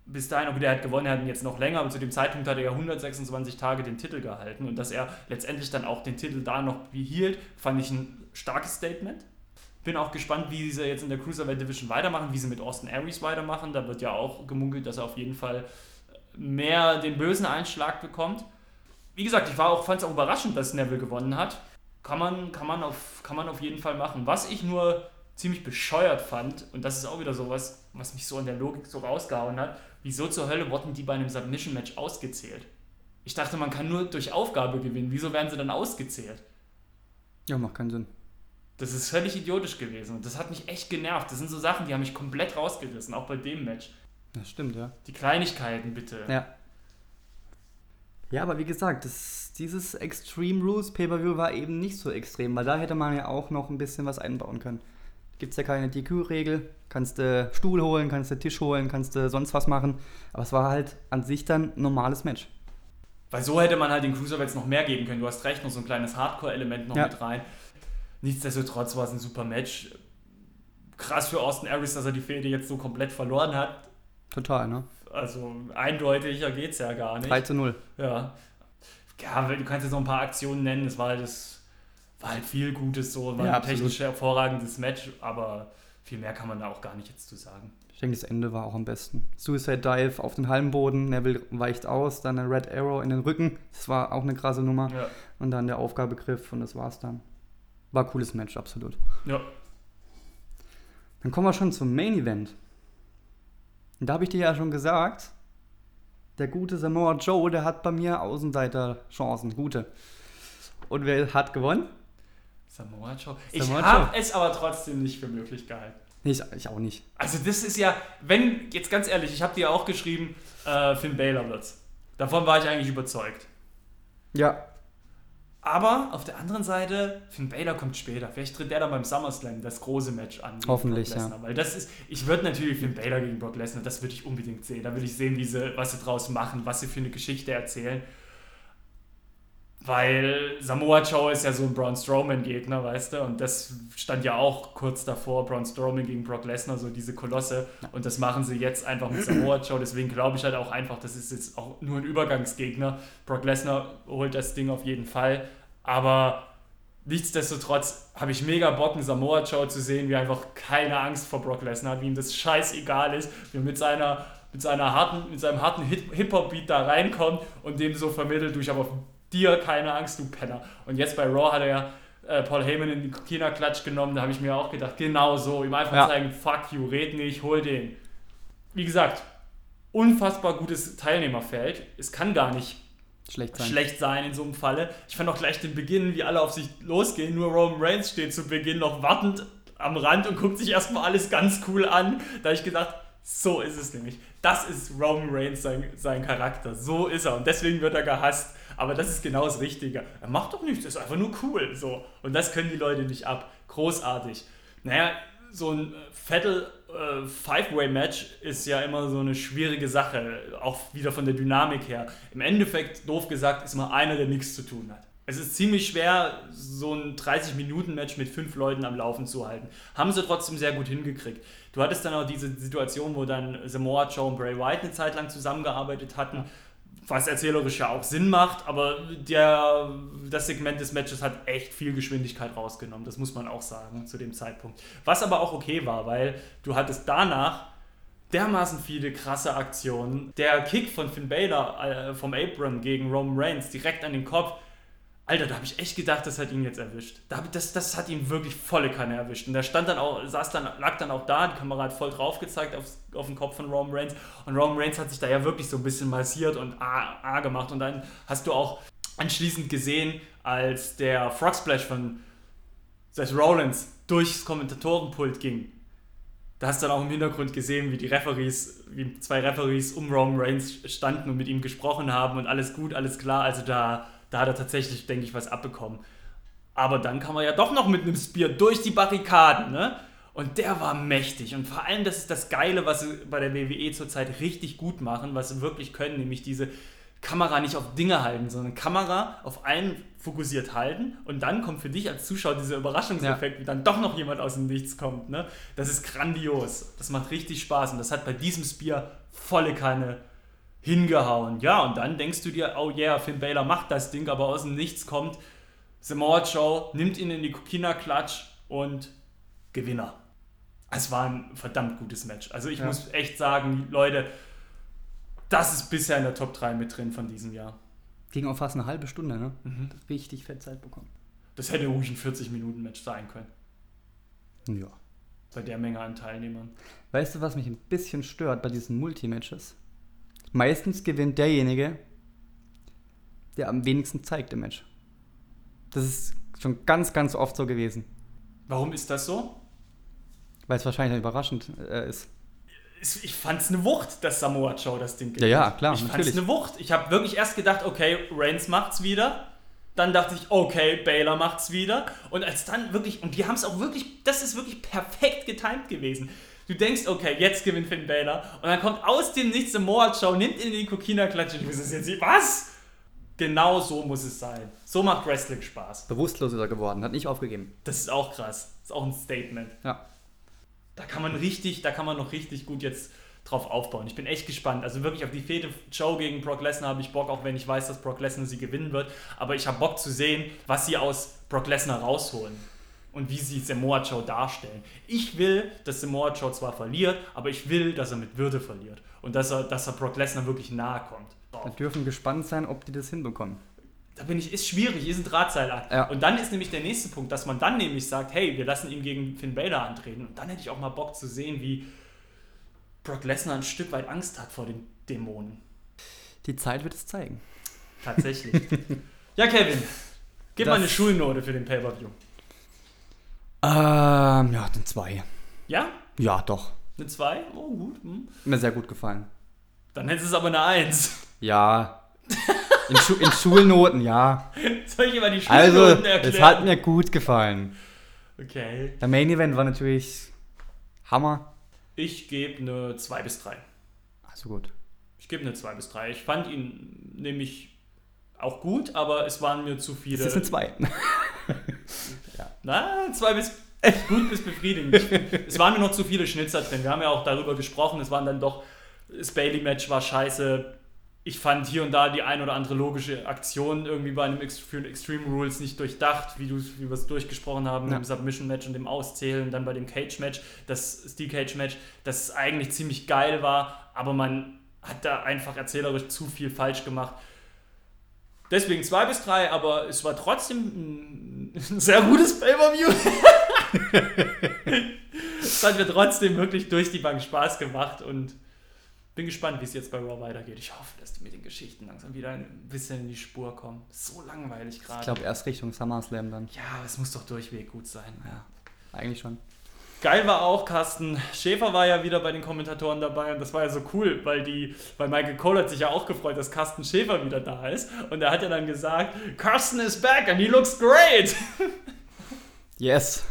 bis dahin, okay, der hat gewonnen, er hat ihn jetzt noch länger, aber zu dem Zeitpunkt hat er ja 126 Tage den Titel gehalten und dass er letztendlich dann auch den Titel da noch behielt, fand ich ein starkes Statement. Bin auch gespannt, wie sie jetzt in der Cruiserweight Division weitermachen, wie sie mit Austin Aries weitermachen. Da wird ja auch gemunkelt, dass er auf jeden Fall mehr den bösen Einschlag bekommt. Wie gesagt, ich war auch, fand es auch überraschend, dass Neville gewonnen hat. Kann man, kann, man auf, kann man auf jeden Fall machen. Was ich nur ziemlich bescheuert fand, und das ist auch wieder sowas, was mich so in der Logik so rausgehauen hat, wieso zur Hölle wurden die bei einem Submission-Match ausgezählt? Ich dachte, man kann nur durch Aufgabe gewinnen. Wieso werden sie dann ausgezählt? Ja, macht keinen Sinn. Das ist völlig idiotisch gewesen. Und das hat mich echt genervt. Das sind so Sachen, die haben mich komplett rausgerissen, auch bei dem Match. Das stimmt, ja. Die Kleinigkeiten bitte. Ja. Ja, aber wie gesagt, das, dieses Extreme Rules Pay-Per-View war eben nicht so extrem, weil da hätte man ja auch noch ein bisschen was einbauen können. Gibt es ja keine DQ-Regel, kannst du Stuhl holen, kannst du Tisch holen, kannst du sonst was machen. Aber es war halt an sich dann ein normales Match. Weil so hätte man halt den Cruiserweights noch mehr geben können. Du hast recht, noch so ein kleines Hardcore-Element noch Ja. mit rein. Nichtsdestotrotz war es ein super Match. Krass für Austin Aries, dass er die Fehde jetzt so komplett verloren hat. Total, ne? Also eindeutiger geht's ja gar nicht. 3 zu 0. Ja. Ja, du kannst jetzt noch ein paar Aktionen nennen. Es war halt, das, war halt viel Gutes so. War Ja, ein absolut. technisch hervorragendes Match, aber viel mehr kann man da auch gar nicht jetzt zu sagen. Ich denke, das Ende war auch am besten. Suicide Dive auf den Hallenboden, Neville weicht aus, dann ein Red Arrow in den Rücken. Das war auch eine krasse Nummer. Ja. Und dann der Aufgabegriff und das war's dann. War ein cooles Match, absolut. ja. Dann kommen wir schon zum Main Event. Und da habe ich dir ja schon gesagt, der gute Samoa Joe, der hat bei mir Außenseiter-Chancen, gute. Und wer hat gewonnen? Samoa Joe. Ich habe es aber trotzdem nicht für möglich gehalten. Ich, ich auch nicht. Also das ist ja, wenn, jetzt ganz ehrlich, ich habe dir auch geschrieben, äh, Finn Baylor wird's. Davon war ich eigentlich überzeugt. Ja, Aber auf der anderen Seite, Finn Baylor kommt später. Vielleicht tritt der dann beim SummerSlam das große Match an. Hoffentlich, Brock Lesnar. Weil das ist, ich würde natürlich Finn Baylor gegen Brock Lesnar, das würde ich unbedingt sehen. Da würde ich sehen, wie sie, was sie draus machen, was sie für eine Geschichte erzählen. Weil Samoa Joe ist ja so ein Braun Strowman-Gegner, weißt du? Und das stand ja auch kurz davor, Braun Strowman gegen Brock Lesnar, so diese Kolosse. Und das machen sie jetzt einfach mit Samoa Joe. Deswegen glaube ich halt auch einfach, das ist jetzt auch nur ein Übergangsgegner. Brock Lesnar holt das Ding auf jeden Fall. Aber nichtsdestotrotz habe ich mega Bock, einen Samoa Joe zu sehen, wie er einfach keine Angst vor Brock Lesnar hat, wie ihm das scheißegal ist, wie er mit seiner mit, seiner harten, mit seinem harten Hip- Hip-Hop-Beat da reinkommt und dem so vermittelt, du, ich habe auf dir keine Angst, du Penner. Und jetzt bei Raw hat er ja äh, Paul Heyman in die Kina-Klatsch genommen, da habe ich mir auch gedacht, genau so, ihm einfach Ja. zeigen, fuck you, red nicht, hol den. Wie gesagt, unfassbar gutes Teilnehmerfeld. Es kann gar nicht schlecht sein. schlecht sein in so einem Falle. Ich fand auch gleich den Beginn, wie alle auf sich losgehen. Nur Roman Reigns steht zu Beginn noch wartend am Rand und guckt sich erstmal alles ganz cool an. Da habe ich gedacht, so ist es nämlich. Das ist Roman Reigns sein, sein Charakter. So ist er. Und deswegen wird er gehasst. Aber das ist genau das Richtige. Er macht doch nichts, ist einfach nur cool. So. Und das können die Leute nicht ab. Großartig. Naja, so ein Vettel äh, Five-Way-Match ist ja immer so eine schwierige Sache, auch wieder von der Dynamik her. Im Endeffekt, doof gesagt, ist mal einer, der nichts zu tun hat. Es ist ziemlich schwer, so ein 30-Minuten-Match mit fünf Leuten am Laufen zu halten. Haben sie trotzdem sehr gut hingekriegt. Du hattest dann auch diese Situation, wo dann Samoa Joe und Bray Wyatt eine Zeit lang zusammengearbeitet hatten, was erzählerisch ja auch Sinn macht, aber der, das Segment des Matches hat echt viel Geschwindigkeit rausgenommen, das muss man auch sagen zu dem Zeitpunkt. Was aber auch okay war, weil du hattest danach dermaßen viele krasse Aktionen. Der Kick von Finn Balor äh, vom Abram gegen Roman Reigns direkt an den Kopf. Alter, da habe ich echt gedacht, das hat ihn jetzt erwischt. Da hab- Das, das hat ihn wirklich volle Kanne erwischt. Und der stand dann auch, saß dann, lag dann auch da, die Kamera hat voll drauf gezeigt aufs, auf den Kopf von Roman Reigns. Und Roman Reigns hat sich da ja wirklich so ein bisschen massiert und A, A gemacht. Und dann hast du auch anschließend gesehen, als der Frog Splash von Seth Rollins durchs Kommentatorenpult ging. Da hast du dann auch im Hintergrund gesehen, wie die Referees, wie zwei Referees um Roman Reigns standen und mit ihm gesprochen haben und alles gut, alles klar. Also da, da hat er tatsächlich, denke ich, was abbekommen. Aber dann kam er ja doch noch mit einem Spear durch die Barrikaden, ne? Und der war mächtig. Und vor allem, das ist das Geile, was sie bei der WWE zurzeit richtig gut machen, was sie wirklich können, nämlich diese Kamera nicht auf Dinge halten, sondern Kamera auf einen fokussiert halten und dann kommt für dich als Zuschauer dieser Überraschungseffekt, wie dann doch noch jemand aus dem Nichts kommt. Ne? Das ist grandios. Das macht richtig Spaß und das hat bei diesem Spear volle Kanne hingehauen. Ja, und dann denkst du dir, oh yeah, Finn Balor macht das Ding, aber aus dem Nichts kommt Samoa Joe, nimmt ihn in die Kina-Klatsch und Gewinner. Es war ein verdammt gutes Match. Also ich Ja. muss echt sagen, Leute, das ist bisher in der Top 3 mit drin von diesem Jahr. Ging auch fast eine halbe Stunde, ne? Mhm. Richtig fett Zeit bekommen. Das hätte ruhig ein 40-Minuten-Match sein können. Ja. Bei der Menge an Teilnehmern. Weißt du, was mich ein bisschen stört bei diesen Multimatches? Meistens gewinnt derjenige, der am wenigsten zeigt im Match. Das ist schon ganz, ganz oft so gewesen. Warum ist das so? Weil es wahrscheinlich überraschend äh, ist. Ich fand es eine Wucht, dass Samoa Joe das Ding Ja, ja, klar, Ich fand es eine Wucht. Ich habe wirklich erst gedacht, okay, Reigns macht's wieder. Dann dachte ich, okay, Baylor macht's wieder. Und als dann wirklich, und die haben es auch wirklich, das ist wirklich perfekt getimt gewesen. Du denkst, okay, jetzt gewinnt Finn Baylor. Und dann kommt aus dem Nichts Samoa Joe, nimmt ihn in die Kokina-Klatsche. Ich muss es jetzt nicht, was? Genau so muss es sein. So macht Wrestling Spaß. Bewusstlos ist er geworden, hat nicht aufgegeben. Das ist auch krass. Das ist auch ein Statement. Ja. Da kann man richtig, da kann man noch richtig gut jetzt drauf aufbauen. Ich bin echt gespannt. Also wirklich auf die Fehde Joe gegen Brock Lesnar habe ich Bock, auch wenn ich weiß, dass Brock Lesnar sie gewinnen wird. Aber ich habe Bock zu sehen, was sie aus Brock Lesnar rausholen. Und wie sie Samoa Joe darstellen. Ich will, dass Samoa Joe zwar verliert, aber ich will, dass er mit Würde verliert. Und dass er, dass er Brock Lesnar wirklich nahe kommt. Wir dürfen gespannt sein, ob die das hinbekommen. Da bin ich, ist schwierig, ist ein Drahtseilakt. Ja. Und dann ist nämlich der nächste Punkt, dass man dann nämlich sagt, hey, wir lassen ihn gegen Finn Balor antreten. Und dann hätte ich auch mal Bock zu sehen, wie Brock Lesnar ein Stück weit Angst hat vor den Dämonen. Die Zeit wird es zeigen. Tatsächlich. (laughs) ja, Kevin, gib mal Das- eine Schulnote für den Pay-Per-View. Ähm, ja, dann zwei. Ja? Ja, doch. Eine 2? Oh, gut. Hm. Mir sehr gut gefallen. Dann hättest es aber eine 1. Ja. In, Schu in Schulnoten, ja. (laughs) Soll ich immer die Also, Schulnoten erklären? es hat mir gut gefallen. Okay. Der Main Event war natürlich Hammer. Ich gebe eine 2 bis 3. Also gut. Ich gebe eine 2 bis 3. Ich fand ihn nämlich auch gut, aber es waren mir zu viele. Das ist eine 2. (laughs) Na, 2 bis gut bis befriedigend. es waren mir noch zu viele Schnitzer drin. Wir haben ja auch darüber gesprochen. Es waren dann doch. Das Bailey-Match war scheiße. Ich fand hier und da die ein oder andere logische Aktion irgendwie bei einem Extreme Rules nicht durchdacht, wie, du, wie wir es durchgesprochen haben, Ja. im Submission-Match und dem Auszählen, dann bei dem Cage-Match, das Steel Cage-Match, das eigentlich ziemlich geil war, aber man hat da einfach erzählerisch zu viel falsch gemacht. Deswegen 2 bis 3, aber es war trotzdem ein (laughs) ein sehr gutes Pay-Per-View. es hat mir trotzdem wirklich durch die Bank Spaß gemacht und bin gespannt, wie es jetzt bei Raw weitergeht. Ich hoffe, dass die mit den Geschichten langsam wieder ein bisschen in die Spur kommen. So langweilig gerade. Ich glaube erst Richtung SummerSlam dann. ja, aber es muss doch durchweg gut sein. Ja, eigentlich schon. Geil war auch, Carsten Schäfer war ja wieder bei den Kommentatoren dabei und das war ja so cool, weil die, weil Michael Cole hat sich ja auch gefreut, dass Carsten Schäfer wieder da ist und er hat ja dann gesagt, Carsten is back and he looks great. Yes.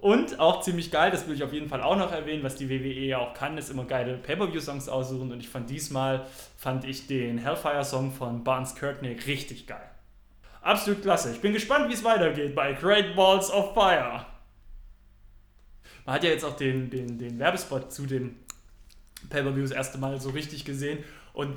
Und auch ziemlich geil, das will ich auf jeden Fall auch noch erwähnen, was die WWE ja auch kann, ist immer geile Pay-Per-View-Songs aussuchen und ich fand diesmal, fand ich den Hellfire-Song von Barnes Kirkney richtig geil. Absolut klasse. Ich bin gespannt, wie es weitergeht bei Great Balls of Fire. Man hat ja jetzt auch den, den, den Werbespot zu dem Pay-Per-View das erste Mal so richtig gesehen. Und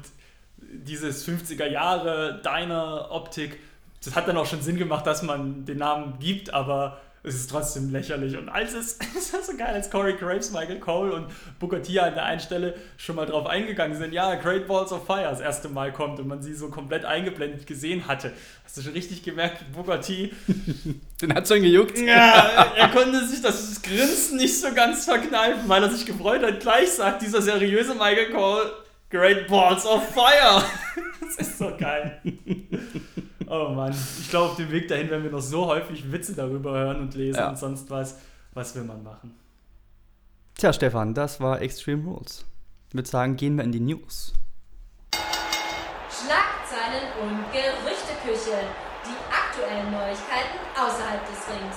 dieses 50er Jahre Diner-Optik, das hat dann auch schon Sinn gemacht, dass man den Namen gibt, aber es ist trotzdem lächerlich. Und als es, (laughs) es war so geil, als Corey Graves, Michael Cole und Booker T an der einen Stelle schon mal drauf eingegangen sind, ja, Great Balls of Fire das erste Mal kommt und man sie so komplett eingeblendet gesehen hatte. Hast du schon richtig gemerkt, Booker T, (laughs) Den hat schon gejuckt. ja, (laughs) er konnte sich das Grinsen nicht so ganz verkneifen, weil er sich gefreut hat. Gleich sagt dieser seriöse Michael Cole, Great Balls of Fire. Das ist so geil. Oh Mann, ich glaube, auf dem Weg dahin werden wir noch so häufig Witze darüber hören und lesen Ja. und sonst was. Was will man machen? Tja, Stefan, das war Extreme Rules. Ich würde sagen, gehen wir in die News. Schlagzeilen und Gerüchteküche. Die aktuellen Neuigkeiten außerhalb des Rings.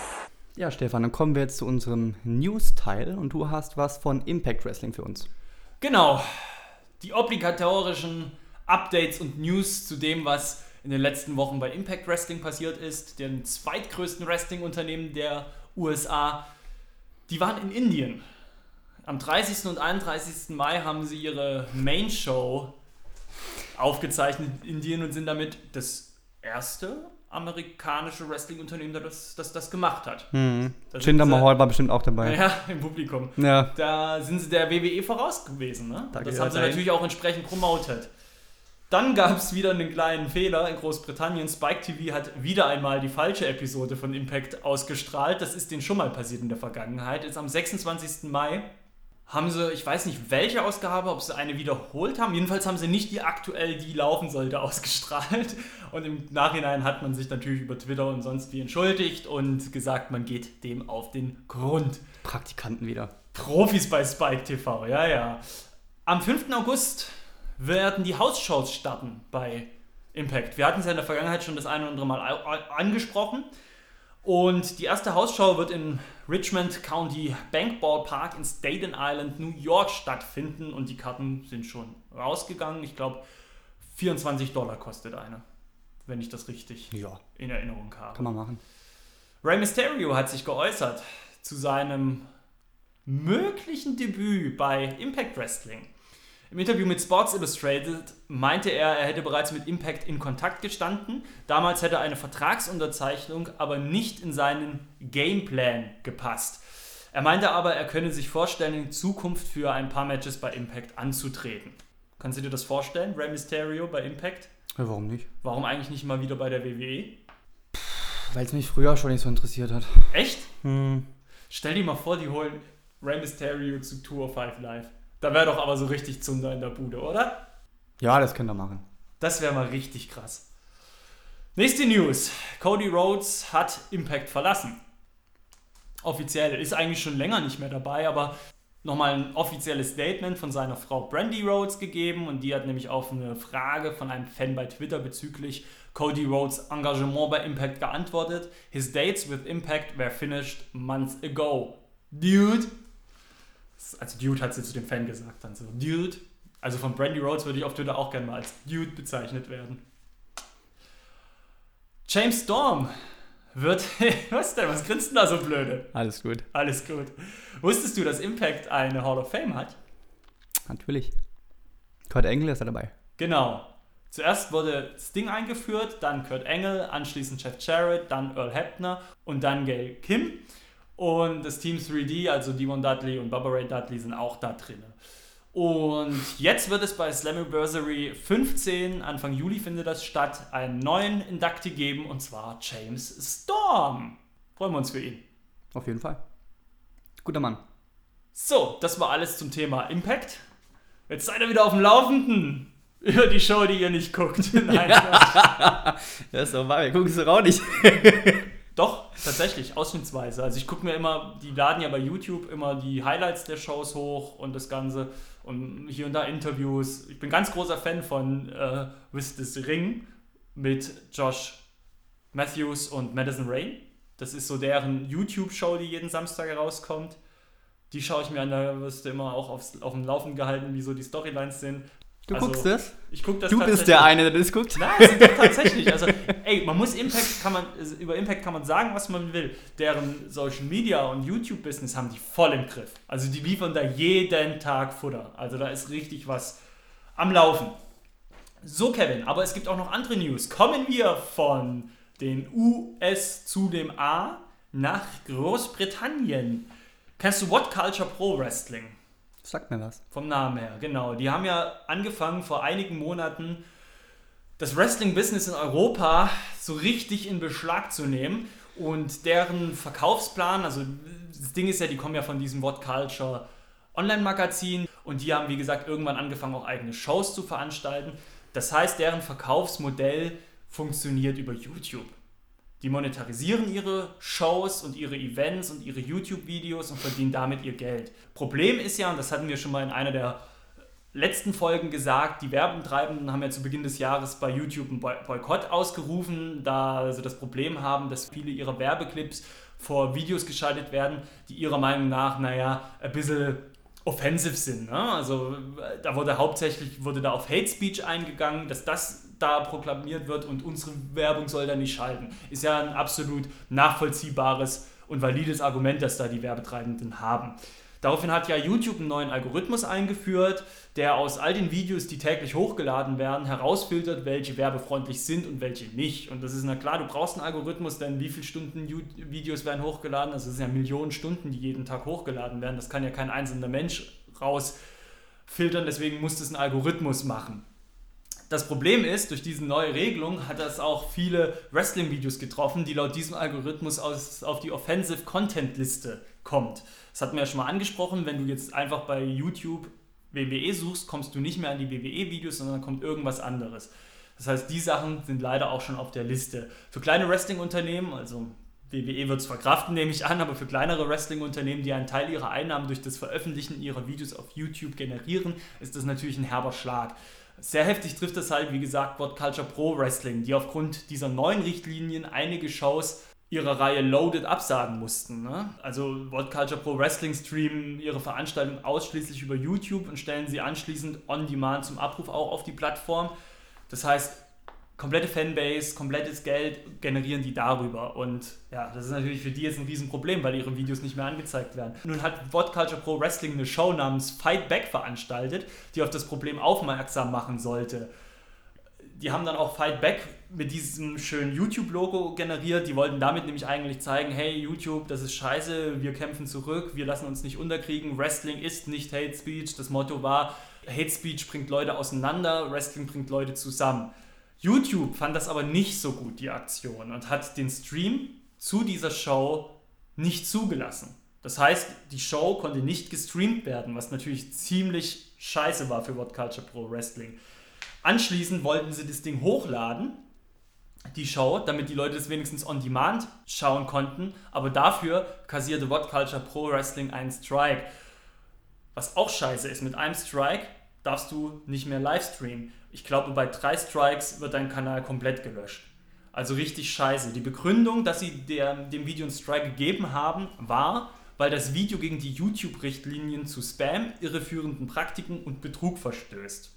Ja, Stefan, dann kommen wir jetzt zu unserem News-Teil und du hast was von Impact Wrestling für uns. Genau, die obligatorischen Updates und News zu dem, was in den letzten Wochen bei Impact Wrestling passiert ist, dem zweitgrößten Wrestling-Unternehmen der USA. Die waren in Indien. Am 30. und 31. Mai haben sie ihre Main Show aufgezeichnet in Indien und sind damit das erste amerikanische Wrestling-Unternehmen, das, das das gemacht hat. Jinder sie- Mahal war bestimmt auch dabei. Ja, im Publikum. Ja. Da sind sie der WWE voraus gewesen. Ne? Da das haben sie natürlich auch entsprechend promotet. Dann gab es wieder einen kleinen Fehler in Großbritannien. Spike TV hat wieder einmal die falsche Episode von Impact ausgestrahlt. Das ist denen schon mal passiert in der Vergangenheit. Jetzt am 26. Mai haben sie, ich weiß nicht welche Ausgabe, ob sie eine wiederholt haben. Jedenfalls haben sie nicht die aktuell, die laufen sollte, (laughs) ausgestrahlt. Und im Nachhinein hat man sich natürlich über Twitter und sonst wie entschuldigt und gesagt, man geht dem auf den Grund. Praktikanten wieder. Profis bei Spike TV, ja, ja. Am 5. August werden die Hausshows starten bei Impact. Wir hatten es ja in der Vergangenheit schon das eine oder andere Mal angesprochen. Und die erste Hausshow wird in Richmond County Bank Ballpark in Staten Island, New York stattfinden. Und die Karten sind schon rausgegangen. Ich glaube, 24 Dollar kostet eine, wenn ich das richtig Ja, in Erinnerung habe. kann man machen. Rey Mysterio hat sich geäußert zu seinem möglichen Debüt bei Impact Wrestling. Im Interview mit Sports Illustrated meinte er, er hätte bereits mit Impact in Kontakt gestanden. Damals hätte eine Vertragsunterzeichnung aber nicht in seinen Gameplan gepasst. Er meinte aber, er könne sich vorstellen, in Zukunft für ein paar Matches bei Impact anzutreten. Kannst du dir das vorstellen, Rey Mysterio bei Impact? Ja, warum nicht? Warum eigentlich nicht mal wieder bei der WWE? Weil es mich früher schon nicht so interessiert hat. Echt? Hm. Stell dir mal vor, die holen Rey Mysterio zu Tour 5 Live. Da wäre doch aber so richtig Zunder in der Bude, oder? Ja, das könnt ihr machen. Das wäre mal richtig krass. Nächste News. Cody Rhodes hat Impact verlassen. Offiziell ist eigentlich schon länger nicht mehr dabei, aber nochmal ein offizielles Statement von seiner Frau Brandy Rhodes gegeben und die hat nämlich auf eine Frage von einem Fan bei Twitter bezüglich Cody Rhodes Engagement bei Impact geantwortet. His dates with Impact were finished months ago. Dude. Also Dude hat sie zu dem Fan gesagt dann so. Dude. Also von Brandy Rhodes würde ich auf Twitter auch gerne mal als Dude bezeichnet werden. James Storm wird. (laughs) Was denn? Was grinst denn da so blöde? Alles gut. Alles gut. Wusstest du, dass Impact eine Hall of Fame hat? Natürlich. Kurt Engel ist da dabei. Genau. Zuerst wurde Sting eingeführt, dann Kurt Engel, anschließend Jeff Jarrett, dann Earl Hebner und dann Gail Kim. Und das Team 3D, also Devon Dudley und Bubba Ray Dudley, sind auch da drin. Und jetzt wird es bei Slammiversary 15, Anfang Juli findet das statt, einen neuen Inductee geben und zwar James Storm. Freuen wir uns für ihn. Auf jeden Fall. Guter Mann. So, das war alles zum Thema Impact. Jetzt seid ihr wieder auf dem Laufenden (laughs) über die Show, die ihr nicht guckt. (laughs) Nein, (laughs) ja, ist doch wahr, wir gucken es doch auch nicht. Doch, tatsächlich, ausschnittsweise. Also ich gucke mir immer, die laden ja bei YouTube immer die Highlights der Shows hoch und das Ganze und hier und da Interviews. Ich bin ganz großer Fan von äh, With This Ring mit Josh Matthews und Madison Rain. Das ist so deren YouTube-Show, die jeden Samstag herauskommt. Die schaue ich mir an, da wirst du immer auch aufs, auf dem Laufen gehalten, wie so die Storylines sind. Du also, guckst das? Ich guck das Du bist der eine, der das guckt? Nein, das sind tatsächlich. Also, ey, man muss Impact, kann man, über Impact kann man sagen, was man will. Deren Social Media und YouTube-Business haben die voll im Griff. Also, die liefern da jeden Tag Futter. Also, da ist richtig was am Laufen. So, Kevin, aber es gibt auch noch andere News. Kommen wir von den US zu dem A nach Großbritannien. Kennst du What Culture Pro Wrestling? Sagt mir was. Vom Namen her, genau. Die haben ja angefangen vor einigen Monaten das Wrestling-Business in Europa so richtig in Beschlag zu nehmen und deren Verkaufsplan, also das Ding ist ja, die kommen ja von diesem What Culture Online-Magazin und die haben, wie gesagt, irgendwann angefangen, auch eigene Shows zu veranstalten. Das heißt, deren Verkaufsmodell funktioniert über YouTube. Die monetarisieren ihre Shows und ihre Events und ihre YouTube-Videos und verdienen damit ihr Geld. Problem ist ja, und das hatten wir schon mal in einer der letzten Folgen gesagt, die Werbentreibenden haben ja zu Beginn des Jahres bei YouTube einen Boykott ausgerufen, da sie das Problem haben, dass viele ihrer Werbeclips vor Videos geschaltet werden, die ihrer Meinung nach, naja, ein bisschen offensive sind. Ne? Also da wurde hauptsächlich wurde da auf Hate Speech eingegangen, dass das da proklamiert wird und unsere Werbung soll da nicht schalten. Ist ja ein absolut nachvollziehbares und valides Argument, das da die Werbetreibenden haben. Daraufhin hat ja YouTube einen neuen Algorithmus eingeführt, der aus all den Videos, die täglich hochgeladen werden, herausfiltert, welche werbefreundlich sind und welche nicht. Und das ist na klar, du brauchst einen Algorithmus, denn wie viele Stunden Videos werden hochgeladen? Also es sind ja Millionen Stunden, die jeden Tag hochgeladen werden. Das kann ja kein einzelner Mensch rausfiltern, deswegen muss das ein Algorithmus machen. Das Problem ist, durch diese neue Regelung hat das auch viele Wrestling-Videos getroffen, die laut diesem Algorithmus aus, auf die Offensive Content Liste kommt. Das hatten wir ja schon mal angesprochen, wenn du jetzt einfach bei YouTube WWE suchst, kommst du nicht mehr an die WWE-Videos, sondern kommt irgendwas anderes. Das heißt, die Sachen sind leider auch schon auf der Liste. Für kleine Wrestling-Unternehmen, also WWE wird es verkraften, nehme ich an, aber für kleinere Wrestling-Unternehmen, die einen Teil ihrer Einnahmen durch das Veröffentlichen ihrer Videos auf YouTube generieren, ist das natürlich ein herber Schlag. Sehr heftig trifft das halt, wie gesagt, What Culture Pro Wrestling, die aufgrund dieser neuen Richtlinien einige Shows ihrer Reihe Loaded absagen mussten. Ne? Also What Culture Pro Wrestling streamen ihre Veranstaltung ausschließlich über YouTube und stellen sie anschließend on demand zum Abruf auch auf die Plattform. Das heißt, komplette Fanbase, komplettes Geld generieren die darüber. Und ja, das ist natürlich für die jetzt ein Riesenproblem, weil ihre Videos nicht mehr angezeigt werden. Nun hat What Culture Pro Wrestling eine Show namens Fight Back veranstaltet, die auf das Problem aufmerksam machen sollte. Die haben dann auch Fight Back mit diesem schönen YouTube-Logo generiert. Die wollten damit nämlich eigentlich zeigen, hey YouTube, das ist scheiße, wir kämpfen zurück, wir lassen uns nicht unterkriegen. Wrestling ist nicht Hate Speech. Das Motto war, Hate Speech bringt Leute auseinander, Wrestling bringt Leute zusammen. YouTube fand das aber nicht so gut, die Aktion, und hat den Stream zu dieser Show nicht zugelassen. Das heißt, die Show konnte nicht gestreamt werden, was natürlich ziemlich scheiße war für What Culture Pro Wrestling. Anschließend wollten sie das Ding hochladen. die Show, damit die Leute es wenigstens on demand schauen konnten. Aber dafür kassierte What Culture Pro Wrestling einen Strike. Was auch scheiße ist, mit einem Strike darfst du nicht mehr livestreamen. Ich glaube, bei drei Strikes wird dein Kanal komplett gelöscht. Also richtig scheiße. Die Begründung, dass sie der, dem Video einen Strike gegeben haben, war, weil das Video gegen die YouTube-Richtlinien zu Spam, irreführenden Praktiken und Betrug verstößt.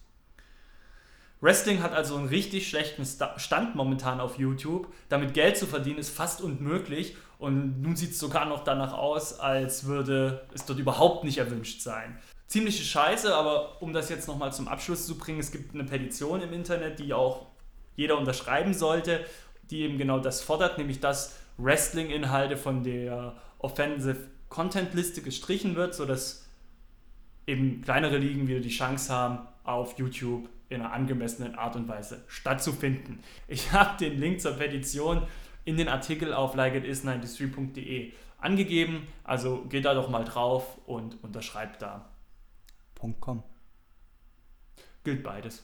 Wrestling hat also einen richtig schlechten Stand momentan auf YouTube. Damit Geld zu verdienen ist fast unmöglich und nun sieht es sogar noch danach aus, als würde es dort überhaupt nicht erwünscht sein. Ziemliche Scheiße, aber um das jetzt nochmal zum Abschluss zu bringen, es gibt eine Petition im Internet, die auch jeder unterschreiben sollte, die eben genau das fordert, nämlich dass Wrestling-Inhalte von der Offensive Content Liste gestrichen wird, sodass eben kleinere Ligen wieder die Chance haben, auf YouTube in einer angemessenen Art und Weise stattzufinden. Ich (laughs) habe den Link zur Petition in den Artikel auf likeitis93.de angegeben, also geht da doch mal drauf und unterschreibt da. .com. Gilt beides.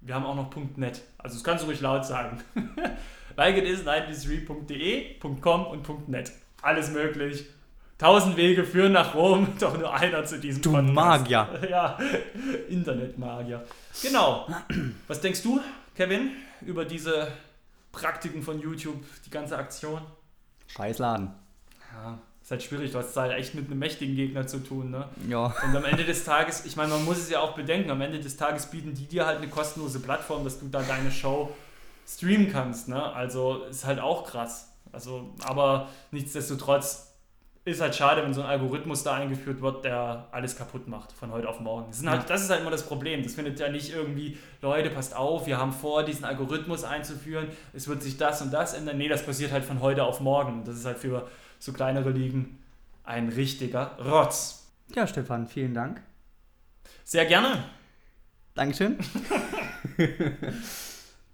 Wir haben auch noch .net, also das kannst du ruhig laut sagen. (laughs) likeitis93.de, .com und .net. Alles möglich. Tausend Wege führen nach Rom, (laughs) doch nur einer zu diesem Du Podcast. Magier. (laughs) Ja, Internetmagier. Genau. Was denkst du, Kevin, über diese Praktiken von YouTube, die ganze Aktion? Scheißladen. Ja, ist halt schwierig, du hast halt echt mit einem mächtigen Gegner zu tun, ne? Ja. Und am Ende des Tages, ich meine, man muss es ja auch bedenken, am Ende des Tages bieten die dir halt eine kostenlose Plattform, dass du da deine Show streamen kannst, ne? Also ist halt auch krass. Also, aber nichtsdestotrotz ist halt schade, wenn so ein Algorithmus da eingeführt wird, der alles kaputt macht von heute auf morgen. Das, halt, das ist halt immer das Problem. Das findet ja nicht irgendwie, Leute, passt auf, wir haben vor, diesen Algorithmus einzuführen, es wird sich das und das ändern. Nee, das passiert halt von heute auf morgen. Das ist halt für so kleinere Ligen ein richtiger Rotz. Ja, Stefan, vielen Dank. Sehr gerne. Dankeschön. (laughs)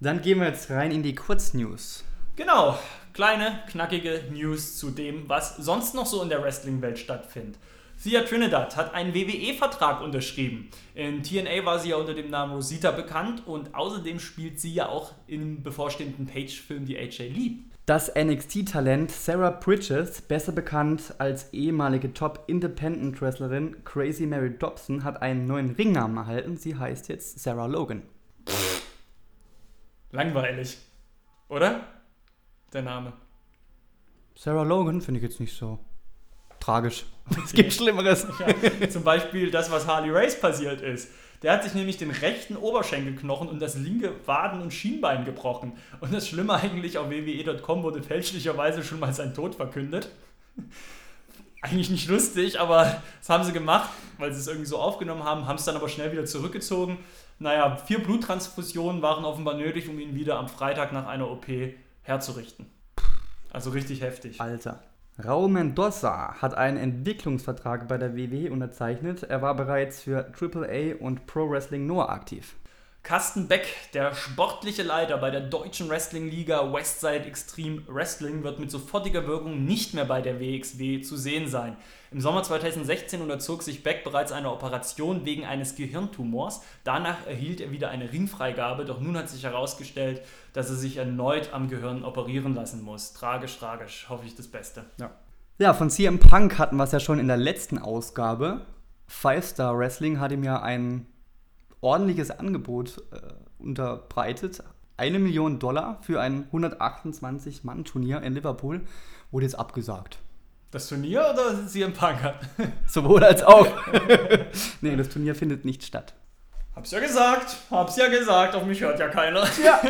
Dann gehen wir jetzt rein in die Kurznews. Genau, kleine, knackige News zu dem, was sonst noch so in der Wrestling-Welt stattfindet. Thea Trinidad hat einen WWE-Vertrag unterschrieben. In TNA war sie ja unter dem Namen Rosita bekannt und außerdem spielt sie ja auch im bevorstehenden Page-Film die AJ Lee. Das NXT-Talent Sarah Bridges, besser bekannt als ehemalige Top-Independent-Wrestlerin Crazy Mary Dobson, hat einen neuen Ringnamen erhalten. Sie heißt jetzt Sarah Logan. Langweilig. Oder? der Name? Sarah Logan finde ich jetzt nicht so tragisch. (laughs) Es gibt Schlimmeres. Ja, zum Beispiel das, was Harley Race passiert ist. Der hat sich nämlich den rechten Oberschenkelknochen und das linke Waden- und Schienbein gebrochen. Und das Schlimme eigentlich, auf wwe.com wurde fälschlicherweise schon mal sein Tod verkündet. (laughs) Eigentlich nicht lustig, aber das haben sie gemacht, weil sie es irgendwie so aufgenommen haben, haben es dann aber schnell wieder zurückgezogen. Naja, vier Bluttransfusionen waren offenbar nötig, um ihn wieder am Freitag nach einer OP herzurichten. Also richtig heftig. Alter. Raul Mendoza hat einen Entwicklungsvertrag bei der WWE unterzeichnet. Er war bereits für AAA und Pro Wrestling Noah aktiv. Carsten Beck, der sportliche Leiter bei der deutschen Wrestling-Liga Westside Extreme Wrestling, wird mit sofortiger Wirkung nicht mehr bei der WXW zu sehen sein. Im Sommer 2016 unterzog sich Beck bereits einer Operation wegen eines Gehirntumors. Danach erhielt er wieder eine Ringfreigabe, doch nun hat sich herausgestellt, dass er sich erneut am Gehirn operieren lassen muss. Tragisch, tragisch. Hoffe ich das Beste. Ja. Ja, von CM Punk hatten wir es ja schon in der letzten Ausgabe. Five Star Wrestling hat ihm ja ein ordentliches Angebot äh, unterbreitet. Eine Million Dollar für ein 128-Mann-Turnier in Liverpool wurde jetzt abgesagt. Das Turnier oder CM Punk? (laughs) Sowohl als auch. (laughs) nee, das Turnier findet nicht statt. Hab's ja gesagt, hab's ja gesagt, auf mich hört ja keiner. Ja,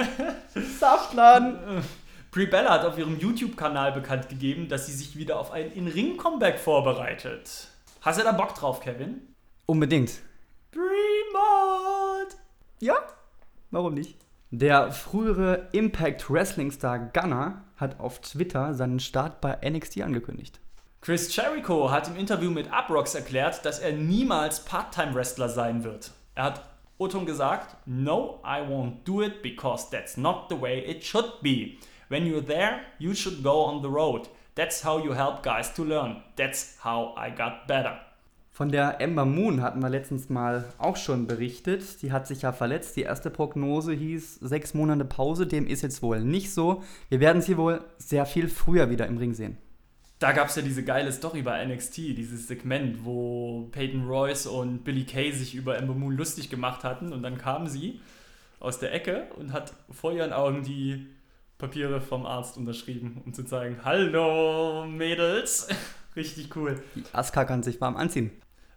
(laughs) Saftladen. Brie Bella hat auf ihrem YouTube-Kanal bekannt gegeben, dass sie sich wieder auf ein In-Ring-Comeback vorbereitet. Hast du da Bock drauf, Kevin? Unbedingt. Ja, warum nicht? Der frühere Impact Wrestling Star Gunner hat auf Twitter seinen Start bei NXT angekündigt. Chris Jericho hat im Interview mit Uprocks erklärt, dass er niemals Part-Time-Wrestler sein wird. Er hat Oton gesagt, No, I won't do it because that's not the way it should be. When you're there, you should go on the road. That's how you help guys to learn. That's how I got better. Von der Ember Moon hatten wir letztens mal auch schon berichtet. Die hat sich ja verletzt. Die erste Prognose hieß sechs Monate Pause. Dem ist jetzt wohl nicht so. Wir werden sie wohl sehr viel früher wieder im Ring sehen. Da gab es ja diese geile Story bei NXT, dieses Segment, wo Peyton Royce und Billy Kay sich über Ember Moon lustig gemacht hatten und dann kam sie aus der Ecke und hat vor ihren Augen die Papiere vom Arzt unterschrieben, um zu zeigen, hallo Mädels, richtig cool. Die Asuka kann sich warm anziehen.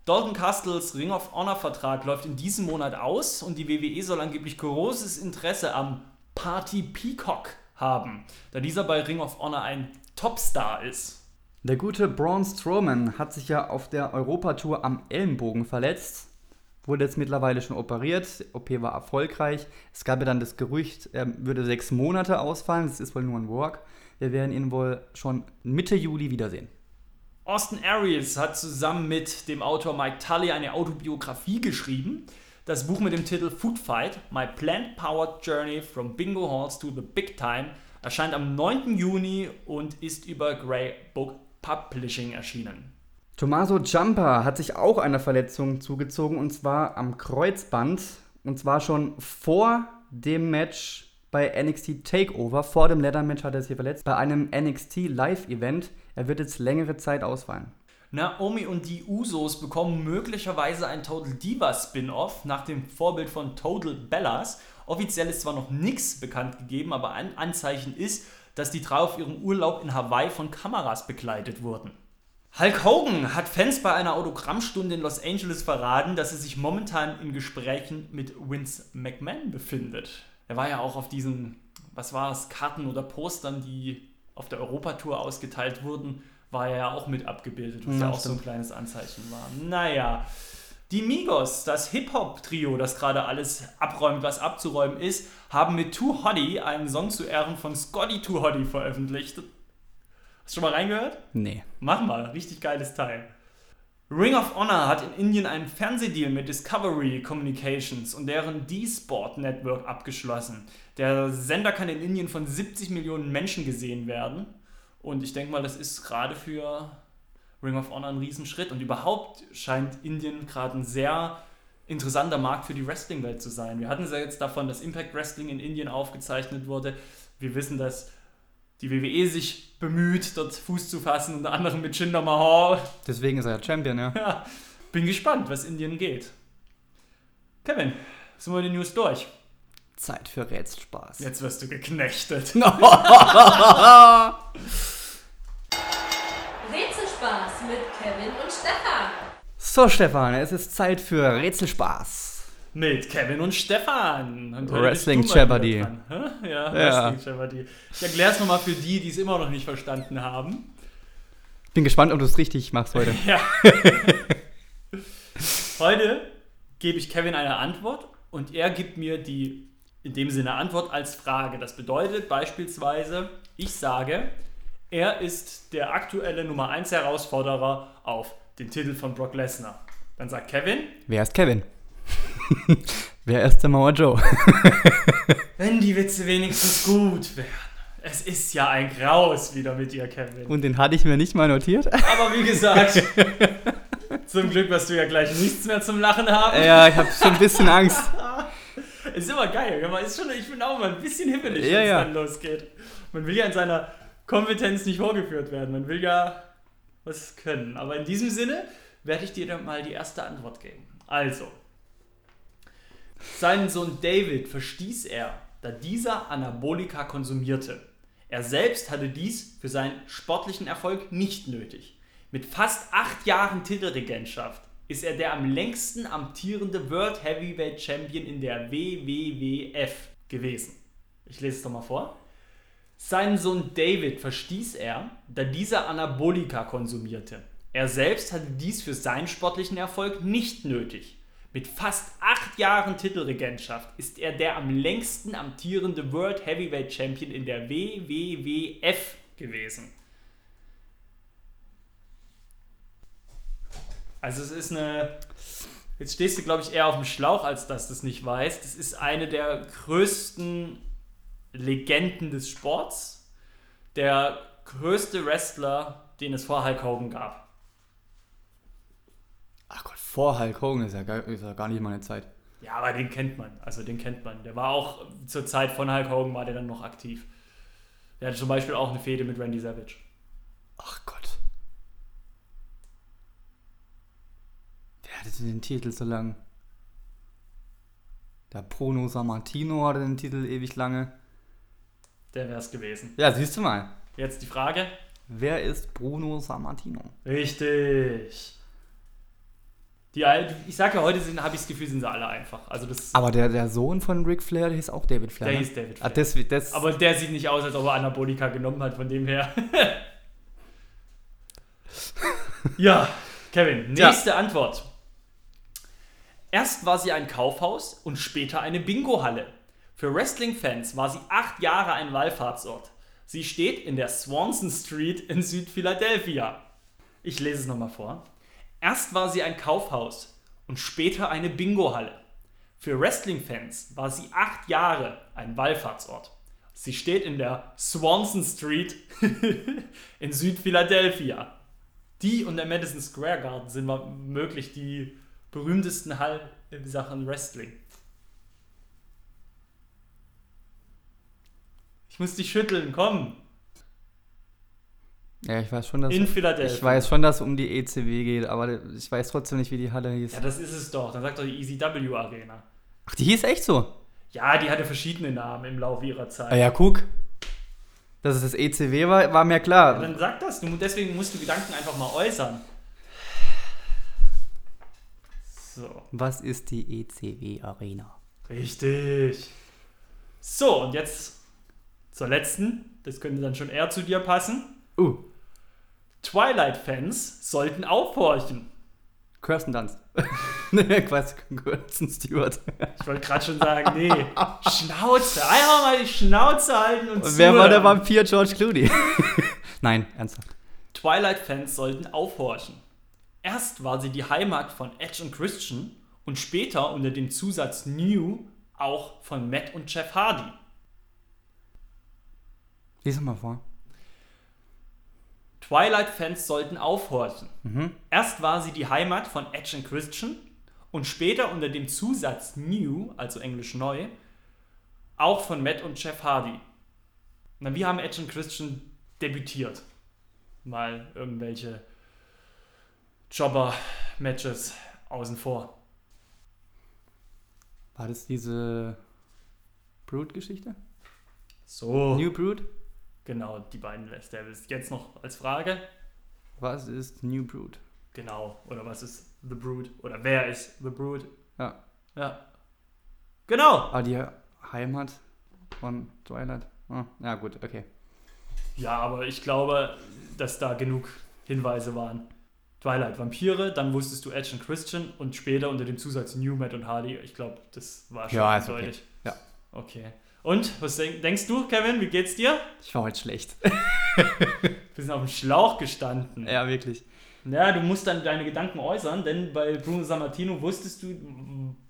Dalton Castles Ring of Honor Vertrag läuft in diesem Monat aus und die WWE soll angeblich großes Interesse am Party Peacock haben, da dieser bei Ring of Honor ein Topstar ist. Der gute Braun Strowman hat sich ja auf der Europatour am Ellenbogen verletzt, wurde jetzt mittlerweile schon operiert, OP war erfolgreich. Es gab ja dann das Gerücht, er würde sechs Monate ausfallen, das ist wohl nur ein Work. Wir werden ihn wohl schon Mitte Juli wiedersehen. Austin Aries hat zusammen mit dem Autor Mike Tully eine Autobiografie geschrieben. Das Buch mit dem Titel Food Fight, My Plant-Powered Journey from Bingo Halls to the Big Time erscheint am 9. Juni und ist über Grey Book Publishing erschienen. Tommaso Ciampa hat sich auch eine Verletzung zugezogen und zwar am Kreuzband und zwar schon vor dem Match bei NXT Takeover. Vor dem Leather Match hat er sich verletzt bei einem NXT Live Event. Er wird jetzt längere Zeit ausfallen. Naomi und die Usos bekommen möglicherweise ein Total Diva Spin-off nach dem Vorbild von Total Bellas. Offiziell ist zwar noch nichts bekannt gegeben, aber ein Anzeichen ist, dass die drei auf ihrem Urlaub in Hawaii von Kameras begleitet wurden. Hulk Hogan hat Fans bei einer Autogrammstunde in Los Angeles verraten, dass er sich momentan in Gesprächen mit Vince McMahon befindet. Er war ja auch auf diesen, was war es, Karten oder Postern, die auf der Europatour ausgeteilt wurden, war er ja auch mit abgebildet, was ja, ja auch stimmt. so ein kleines Anzeichen war. Naja, die Migos, das Hip-Hop-Trio, das gerade alles abräumt, was abzuräumen ist, haben mit Too Hottie einen Song zu Ehren von Scotty Too Hottie veröffentlicht. Hast du schon mal reingehört? Nee. Mach mal, richtig geiles Teil. Ring of Honor hat in Indien einen Fernsehdeal mit Discovery Communications und deren D-Sport Network abgeschlossen. Der Sender kann in Indien von 70 Millionen Menschen gesehen werden. Und ich denke mal, das ist gerade für Ring of Honor ein Riesenschritt. Und überhaupt scheint Indien gerade ein sehr interessanter Markt für die Wrestling-Welt zu sein. Wir hatten es ja jetzt davon, dass Impact Wrestling in Indien aufgezeichnet wurde. Wir wissen, dass die WWE sich bemüht, dort Fuß zu fassen, unter anderem mit Jinder Mahal. Deswegen ist er ja Champion, ja. ja. Bin gespannt, was Indien geht. Kevin, sind wir die News durch? Zeit für Rätselspaß. Jetzt wirst du geknechtet. (laughs) So, Stefan, es ist Zeit für Rätselspaß. Mit Kevin und Stefan. Und Wrestling Jeopardy. Ja, ja, Wrestling Jeopardy. Ich erkläre es nochmal für die, die es immer noch nicht verstanden haben. Bin gespannt, ob du es richtig machst heute. (laughs) ja. heute gebe ich Kevin eine Antwort und er gibt mir die in dem Sinne Antwort als Frage. Das bedeutet beispielsweise, ich sage, er ist der aktuelle Nummer 1 Herausforderer auf den Titel von Brock Lesnar. Dann sagt Kevin. Wer ist Kevin? (laughs) Wer ist der Mauer Joe? (laughs) Wenn die Witze wenigstens gut wären. Es ist ja ein Graus wieder mit dir, Kevin. Und den hatte ich mir nicht mal notiert. Aber wie gesagt, (laughs) zum Glück wirst du ja gleich nichts mehr zum Lachen haben. Ja, ich habe schon ein bisschen Angst. Es ist immer geil. Ist schon, ich bin auch mal ein bisschen himmelig, ja, wenn es ja. dann losgeht. Man will ja in seiner Kompetenz nicht vorgeführt werden. Man will ja was können. Aber in diesem Sinne werde ich dir dann mal die erste Antwort geben. Also, seinen Sohn David verstieß er, da dieser Anabolika konsumierte. Er selbst hatte dies für seinen sportlichen Erfolg nicht nötig. Mit fast acht Jahren Titelregentschaft ist er der am längsten amtierende World Heavyweight Champion in der WWWF gewesen. Ich lese es doch mal vor. Seinen Sohn David verstieß er, da dieser Anabolika konsumierte. Er selbst hatte dies für seinen sportlichen Erfolg nicht nötig. Mit fast acht Jahren Titelregentschaft ist er der am längsten amtierende World Heavyweight Champion in der WWWF gewesen. Also es ist eine... Jetzt stehst du, glaube ich, eher auf dem Schlauch, als dass du es nicht weißt. Das ist eine der größten Legenden des Sports, der größte Wrestler, den es vor Hulk Hogan gab. Ach Gott, vor Hulk Hogan ist ja gar, ist ja gar nicht meine Zeit. Ja, aber den kennt man. Also den kennt man. Der war auch zur Zeit von Hulk Hogan war der dann noch aktiv. Der hatte zum Beispiel auch eine Fehde mit Randy Savage. Ach Gott. Wer hatte denn den Titel so lang? Der Bruno Sammartino hatte den Titel ewig lange. Der wäre es gewesen. Ja, siehst du mal. Jetzt die Frage. Wer ist Bruno Sammartino? Richtig. Die, al- ich sag ja, heute habe ich das Gefühl, sind sie alle einfach. Also das, Aber der, der Sohn von Ric Flair, der hieß auch David Flair. der ne? hieß David Ah, Flair. das, das, Aber der sieht nicht aus, als ob er Anabolika genommen hat, von dem her. (laughs) ja, Kevin, Ja. nächste Antwort. Erst war sie ein Kaufhaus und später eine Bingo-Halle. Für Wrestling-Fans war sie acht Jahre ein Wallfahrtsort. Sie steht in der Swanson Street in Südphiladelphia. Ich lese es nochmal vor. Erst war sie ein Kaufhaus und später eine Bingo-Halle. Für Wrestling-Fans war sie acht Jahre ein Wallfahrtsort. Sie steht in der Swanson Street (laughs) in Südphiladelphia. Die und der Madison Square Garden sind möglich die berühmtesten Hallen in Sachen Wrestling. Ich muss dich schütteln, komm. Ja, ich weiß schon, dass In Philadelphia. ich weiß schon, dass es um die ECW geht, aber ich weiß trotzdem nicht, wie die Halle hieß. Ja, das ist es doch. Dann sagt doch die ECW Arena. Ach, die hieß echt so. Ja, die hatte verschiedene Namen im Laufe ihrer Zeit. Ah ja, guck. Dass es das ECW war, war mir klar. Dann sag das. Du, deswegen musst du Gedanken einfach mal äußern. So. Was ist die ECW Arena? Richtig. So, und jetzt zur letzten. Das könnte dann schon eher zu dir passen. Uh, Twilight-Fans sollten aufhorchen. Kirsten Dunst. (laughs) ne, Quatsch, Kirsten Stewart. Ich wollte gerade schon sagen, nee. Schnauze. Einfach mal die Schnauze halten und Und wer war der zuhören. Vampir George Clooney? (laughs) Nein, ernsthaft. Twilight-Fans sollten aufhorchen. Erst war sie die Heimat von Edge und Christian und später unter dem Zusatz New auch von Matt und Jeff Hardy. Lies mal vor. Twilight-Fans sollten aufhorchen. Mhm. Erst war sie die Heimat von Edge und Christian und später unter dem Zusatz New, also englisch neu, auch von Matt und Jeff Hardy. Na, wie haben Edge und Christian debütiert? Mal irgendwelche Jobber-Matches außen vor. War das diese Brood-Geschichte? So, New Brood? Genau, die beiden er jetzt noch als Frage. Was ist New Brood? Genau, oder was ist The Brood? Oder wer ist The Brood? Ja. Ja. Genau. Ah, die Heimat von Twilight. Ah, ja, gut, okay. Ja, aber ich glaube, dass da genug Hinweise waren. Twilight Vampire, dann wusstest du Edge und Christian und später unter dem Zusatz New Matt und Hardy. Ich glaube, das war schon Ja, ist okay. Ja. Okay. Und, was denk, denkst du, Kevin, wie geht's dir? Ich war heute schlecht. (laughs) Bisschen auf dem Schlauch gestanden. ja, wirklich. Ja, du musst dann deine Gedanken äußern, denn bei Bruno Sammartino wusstest du,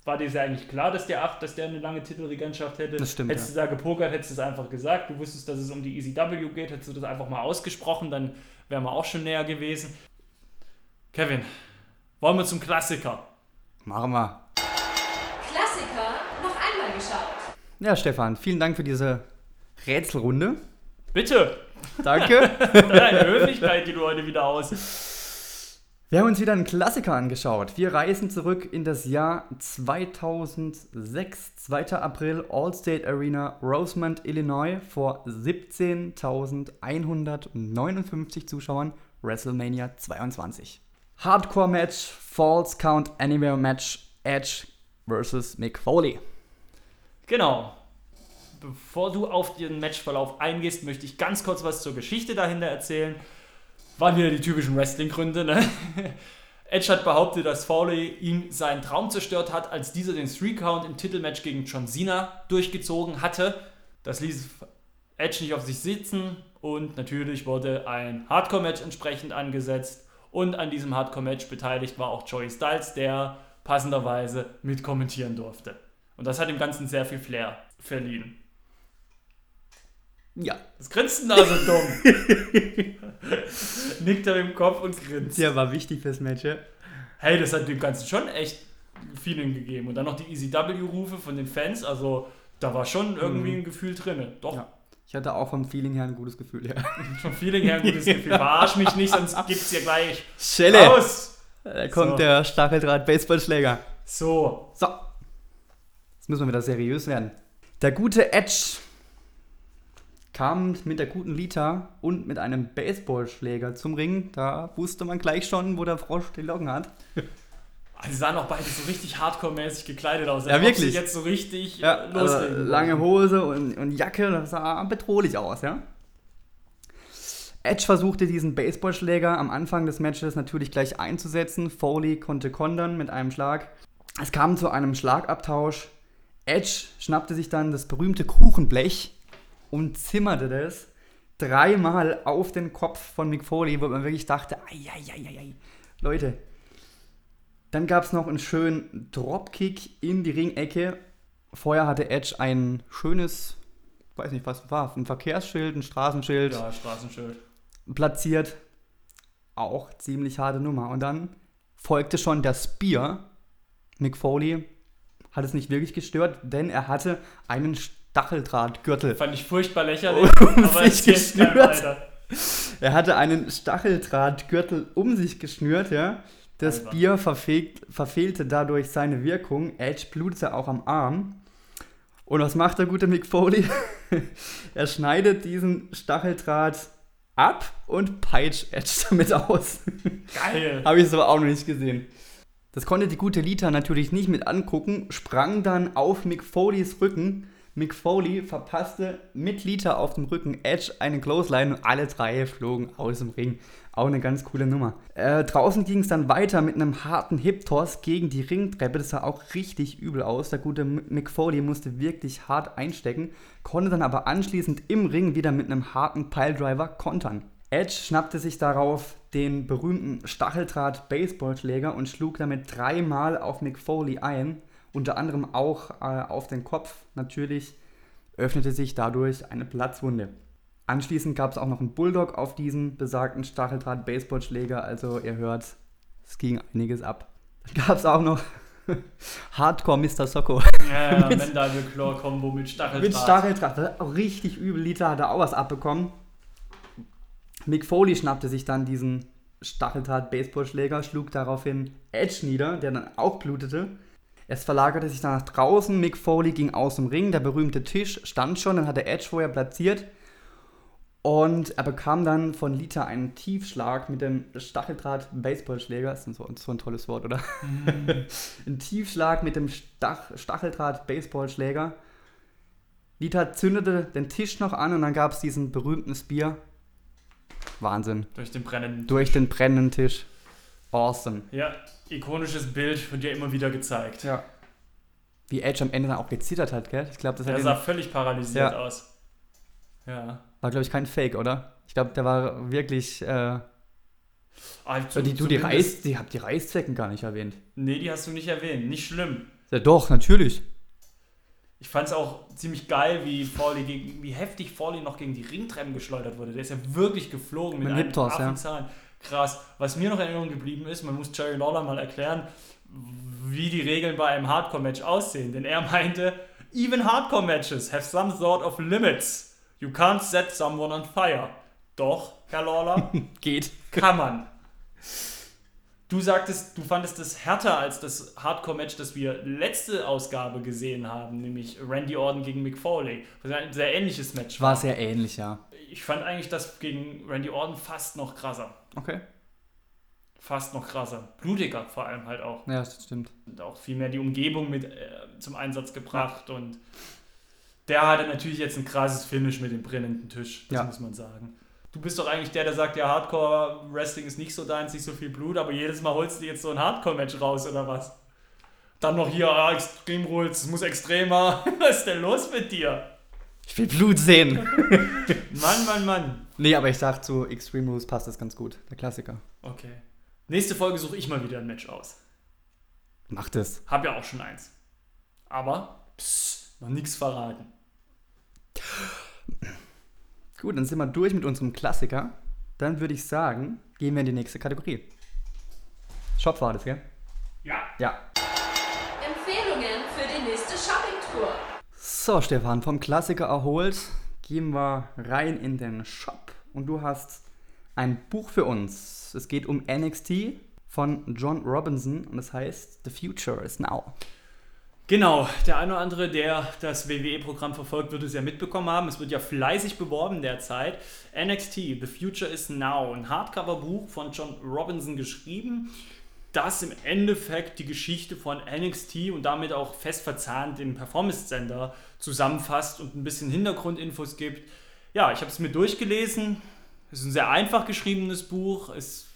war dir ja eigentlich klar, dass der acht, dass der eine lange Titelregentschaft hätte. Das stimmt, Hättest du da gepokert, hättest du es einfach gesagt. Du wusstest, dass es um die ECW geht, hättest du das einfach mal ausgesprochen, dann wären wir auch schon näher gewesen. Kevin, wollen wir zum Klassiker? Machen wir. Klassiker noch einmal geschaut. Ja, Stefan, vielen Dank für diese Rätselrunde. Bitte! Danke. (laughs) Deine Höflichkeit, die du heute wieder aus. Wir haben uns wieder einen Klassiker angeschaut. Wir reisen zurück in das Jahr 2006, 2. April, Allstate Arena, Rosemont, Illinois, vor 17.159 Zuschauern, WrestleMania 22. Hardcore-Match, Falls Count Anywhere Match, Edge versus Mick Foley. Genau. Bevor du auf den Matchverlauf eingehst, möchte ich ganz kurz was zur Geschichte dahinter erzählen. Waren wieder die typischen Wrestling-Gründe, ne? (laughs) Edge hat behauptet, dass Foley ihm seinen Traum zerstört hat, als dieser den Three-Count im Titelmatch gegen John Cena durchgezogen hatte. Das ließ Edge nicht auf sich sitzen und natürlich wurde ein Hardcore-Match entsprechend angesetzt. Und an diesem Hardcore-Match beteiligt war auch Joey Styles, der passenderweise mit kommentieren durfte. Und das hat dem Ganzen sehr viel Flair verliehen. Ja. Was grinst denn da so dumm? (laughs) Nickt er mit dem Kopf und grinst. Der war wichtig fürs Match, ja? hey, das hat dem Ganzen schon echt Feeling gegeben. Und dann noch die ECW-Rufe von den Fans, also da war schon irgendwie ein Gefühl drin. Doch, Ja. Ich hatte auch vom Feeling her ein gutes Gefühl. Ja. (laughs) vom Feeling her ein gutes (laughs) Gefühl. Verarsch mich nicht, sonst gibt's hier gleich Schelle! raus. Da kommt So. der Stacheldraht-Baseballschläger. So, So. Jetzt müssen wir wieder seriös werden. Der gute Edge kam mit der guten Lita und mit einem Baseballschläger zum Ring. Da wusste man gleich schon, wo der Frosch die Locken hat. (laughs) Ah, die sahen auch beide so richtig hardcore-mäßig gekleidet aus. Ja, wirklich. sie jetzt so richtig Ja, also lange Hose und, und Jacke, das sah bedrohlich aus, ja. Edge versuchte diesen Baseballschläger am Anfang des Matches natürlich gleich einzusetzen. Foley konnte kontern mit einem Schlag. Es kam zu einem Schlagabtausch. Edge schnappte sich dann das berühmte Kuchenblech und zimmerte das dreimal auf den Kopf von Mick Foley, wo man wirklich dachte, ei. Leute, dann gab es noch einen schönen Dropkick in die Ringecke. Vorher hatte Edge ein schönes, weiß nicht was war, ein Verkehrsschild, ein Straßenschild Ja, Straßenschild. platziert. Auch ziemlich harte Nummer. Und dann folgte schon der Spear. Mick Foley hat es nicht wirklich gestört, denn er hatte einen Stacheldrahtgürtel. Fand ich furchtbar lächerlich, Um aber sich weiter. Er hatte einen Stacheldrahtgürtel um sich geschnürt, ja. Das Alter. Bier verfehlt, verfehlte dadurch seine Wirkung. Edge blutete auch am Arm. Und was macht der gute Mick Foley? (laughs) er schneidet diesen Stacheldraht ab und peitscht Edge damit aus. Geil. (laughs) Habe ich so auch noch nicht gesehen. Das konnte die gute Lita natürlich nicht mit angucken, sprang dann auf Mick Foleys Rücken. Mick Foley verpasste mit Lita auf dem Rücken Edge eine Clothesline und alle drei flogen aus dem Ring. Auch eine ganz coole Nummer. Äh, draußen ging es dann weiter mit einem harten Hip-Toss gegen die Ringtreppe. Das sah auch richtig übel aus. Der gute Mick Foley musste wirklich hart einstecken, konnte dann aber anschließend im Ring wieder mit einem harten Piledriver kontern. Edge schnappte sich darauf den berühmten Stacheldraht-Baseballschläger und schlug damit dreimal auf Mick Foley ein, unter anderem auch äh, auf den Kopf. Natürlich öffnete sich dadurch eine Platzwunde. Anschließend gab es auch noch einen Bulldog auf diesen besagten Stacheldraht-Baseballschläger, also ihr hört, es ging einiges ab. Dann gab es auch noch (laughs) Hardcore Mr. Socko. Ja, ja, (laughs) Mit- Combo mit Stacheldraht. Mit Stacheldraht. Auch richtig übel. Lita hat da auch was abbekommen. Mick Foley schnappte sich dann diesen Stacheldraht-Baseballschläger, schlug daraufhin Edge nieder, der dann auch blutete. Es verlagerte sich dann nach draußen. Mick Foley ging aus dem Ring. Der berühmte Tisch stand schon, dann hatte Edge vorher platziert. Und er bekam dann von Lita einen Tiefschlag mit dem Stacheldraht-Baseballschläger. Ist so, so ein tolles Wort, oder? (laughs) ein Tiefschlag mit dem Stach Stacheldraht-Baseballschläger. Lita zündete den Tisch noch an und dann gab es diesen berühmten Spear. Wahnsinn. Durch den brennenden. Durch den brennenden Tisch. Awesome. Ja, ikonisches Bild wird ja immer wieder gezeigt. Ja. Wie Edge am Ende dann auch gezittert hat, gell? Ich glaube, das hat Der ihn, sah völlig paralysiert Ja. aus. Ja. war, glaube ich, kein Fake, oder? Ich glaube, der war wirklich. Äh, Also, die, du, die, Reiß, die habt die Reißzwecken gar nicht erwähnt. Nee, die hast du nicht erwähnt. Nicht schlimm. Ja, doch, natürlich. Ich fand es auch ziemlich geil, wie Foley gegen, wie heftig Foley noch gegen die Ringtreppen geschleudert wurde. Der ist ja wirklich geflogen mit, Mit einem Hip-Toss, ja. Krass. Was mir noch in Erinnerung geblieben ist, man muss Jerry Lawler mal erklären, wie die Regeln bei einem Hardcore-Match aussehen. Denn er meinte, even Hardcore-Matches have some sort of limits. You can't set someone on fire. Doch, Herr Lawler, (laughs) Geht. kann man. Du sagtest, du fandest es härter als das Hardcore-Match, das wir letzte Ausgabe gesehen haben, nämlich Randy Orton gegen Mick Foley. Was ein sehr ähnliches Match War sehr ähnlich, ja. Ich fand eigentlich das gegen Randy Orton fast noch krasser. Okay. Fast noch krasser. Blutiger vor allem halt auch. Ja, das stimmt. Und auch viel mehr die Umgebung mit äh, zum Einsatz gebracht. Und der hatte natürlich jetzt ein krasses Finish mit dem brennenden Tisch. Das Ja. muss man sagen. Du bist doch eigentlich der, der sagt, ja, Hardcore-Wrestling ist nicht so deins, nicht so viel Blut, aber jedes Mal holst du jetzt so ein Hardcore-Match raus, oder was? Dann noch hier, ah, Extreme Rules, es muss extremer. (laughs) Was ist denn los mit dir? Ich will Blut sehen. (laughs) Mann, Mann, Mann. nee, aber ich sag zu Extreme Rules passt das ganz gut. Der Klassiker. Okay. Nächste Folge suche ich mal wieder ein Match aus. Macht es. Hab ja auch schon eins. Aber, pss, noch nichts verraten. Gut, dann sind wir durch mit unserem Klassiker. Dann würde ich sagen, gehen wir in die nächste Kategorie. Shop war das, gell? Ja. Empfehlungen für die nächste Shoppingtour. So, Stefan, vom Klassiker erholt, gehen wir rein in den Shop. Und du hast ein Buch für uns. Es geht um NXT von John Robinson und es heißt The Future is Now. Genau, der eine oder andere, der das WWE-Programm verfolgt, wird es ja mitbekommen haben. Es wird ja fleißig beworben derzeit. NXT, The Future is Now, ein Hardcover-Buch von John Robinson geschrieben, das im Endeffekt die Geschichte von NXT und damit auch fest verzahnt im Performance Center zusammenfasst und ein bisschen Hintergrundinfos gibt. Ja, ich habe es mir durchgelesen. Es ist ein sehr einfach geschriebenes Buch. Es ist,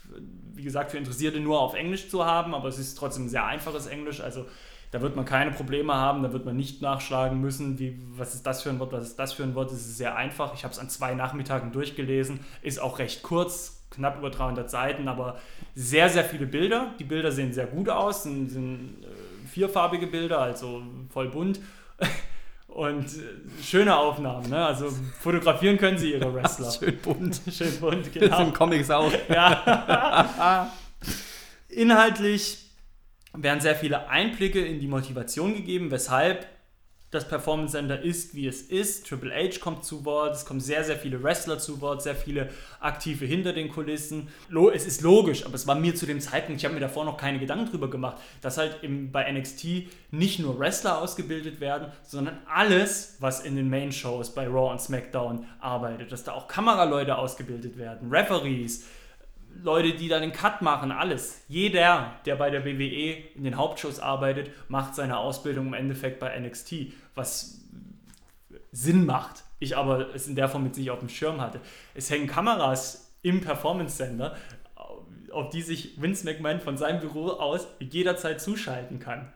wie gesagt, für Interessierte nur auf Englisch zu haben, aber es ist trotzdem ein sehr einfaches Englisch. Also da wird man keine Probleme haben, da wird man nicht nachschlagen müssen, wie, was ist das für ein Wort, was ist das für ein Wort. Es ist sehr einfach. Ich habe es an zwei Nachmittagen durchgelesen, ist auch recht kurz, knapp über 300 Seiten, aber sehr, sehr viele Bilder. Die Bilder sehen sehr gut aus, sind, sind äh, vierfarbige Bilder, also voll bunt. (laughs) Und äh, schöne Aufnahmen, ne? Also fotografieren können sie ihre Wrestler. (laughs) Schön bunt. (laughs) Schön bunt, Das genau. sind Comics auch. Ja. Inhaltlich werden sehr viele Einblicke in die Motivation gegeben, weshalb das Performance Center ist, wie es ist. Triple H kommt zu Wort, es kommen sehr, sehr viele Wrestler zu Wort, sehr viele Aktive hinter den Kulissen. Es ist logisch, aber es war mir zu dem Zeitpunkt, ich habe mir davor noch keine Gedanken drüber gemacht, dass halt im, bei NXT nicht nur Wrestler ausgebildet werden, sondern alles, was in den Main-Shows bei Raw und SmackDown arbeitet, dass da auch Kameraleute ausgebildet werden, Referees, Leute, die dann den Cut machen, alles. Jeder, der bei der WWE in den Hauptshows arbeitet, macht seine Ausbildung im Endeffekt bei NXT, was Sinn macht. Ich aber es in der Form mit sich auf dem Schirm hatte. Es hängen Kameras im Performance Center, auf die sich Vince McMahon von seinem Büro aus jederzeit zuschalten kann.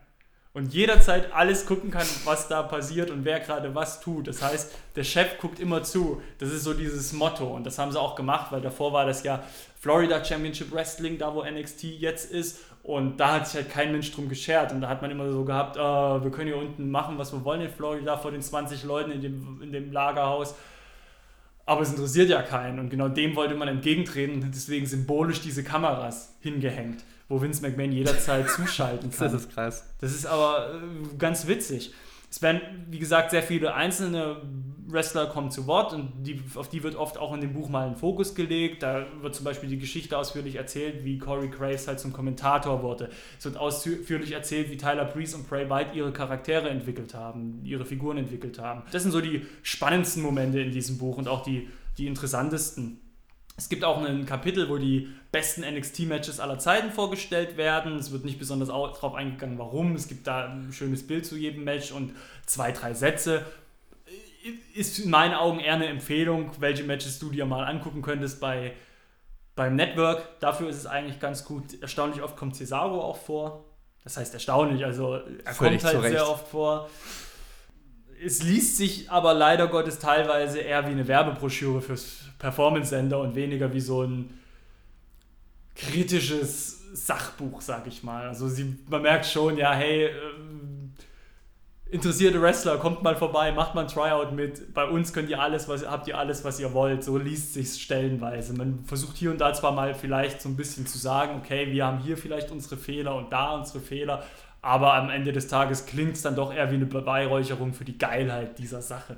Und jederzeit alles gucken kann, was da passiert und wer gerade was tut. Das heißt, der Chef guckt immer zu. Das ist so dieses Motto. Und das haben sie auch gemacht, weil davor war das ja Florida Championship Wrestling, da wo NXT jetzt ist. Und da hat sich halt kein Mensch drum geschert. Und da hat man immer so gehabt, äh, wir können hier unten machen, was wir wollen in Florida vor den 20 Leuten in dem, in dem Lagerhaus. Aber es interessiert ja keinen. Und genau dem wollte man entgegentreten und deswegen symbolisch diese Kameras hingehängt, wo Vince McMahon jederzeit (laughs) zuschalten kann. Das ist krass. Das ist aber äh, ganz witzig. Es werden, wie gesagt, sehr viele einzelne Wrestler kommen zu Wort und die, auf die wird oft auch in dem Buch mal ein Fokus gelegt. Da wird zum Beispiel die Geschichte ausführlich erzählt, wie Corey Graves halt zum Kommentator wurde. Es wird ausführlich erzählt, wie Tyler Breeze und Bray White ihre Charaktere entwickelt haben, ihre Figuren entwickelt haben. Das sind so die spannendsten Momente in diesem Buch und auch die, die interessantesten. Es gibt auch ein Kapitel, wo die besten NXT-Matches aller Zeiten vorgestellt werden. Es wird nicht besonders darauf eingegangen, warum. Es gibt da ein schönes Bild zu jedem Match und zwei, drei Sätze. Ist in meinen Augen eher eine Empfehlung, welche Matches du dir mal angucken könntest bei, beim Network. Dafür ist es eigentlich ganz gut. Erstaunlich oft kommt Cesaro auch vor. Das heißt erstaunlich, also er Völlig kommt halt zu Recht. sehr oft vor. Es liest sich aber leider Gottes teilweise eher wie eine Werbebroschüre fürs Performance-Sender und weniger wie so ein kritisches Sachbuch, sag ich mal. Also sie, man merkt schon, ja, hey, ähm, interessierte Wrestler, kommt mal vorbei, macht mal ein Tryout mit. Bei uns könnt ihr alles, was habt ihr alles, was ihr wollt. So liest sich stellenweise. Man versucht hier und da zwar mal vielleicht so ein bisschen zu sagen, okay, wir haben hier vielleicht unsere Fehler und da unsere Fehler, aber am Ende des Tages klingt es dann doch eher wie eine Beweihräucherung für die Geilheit dieser Sache.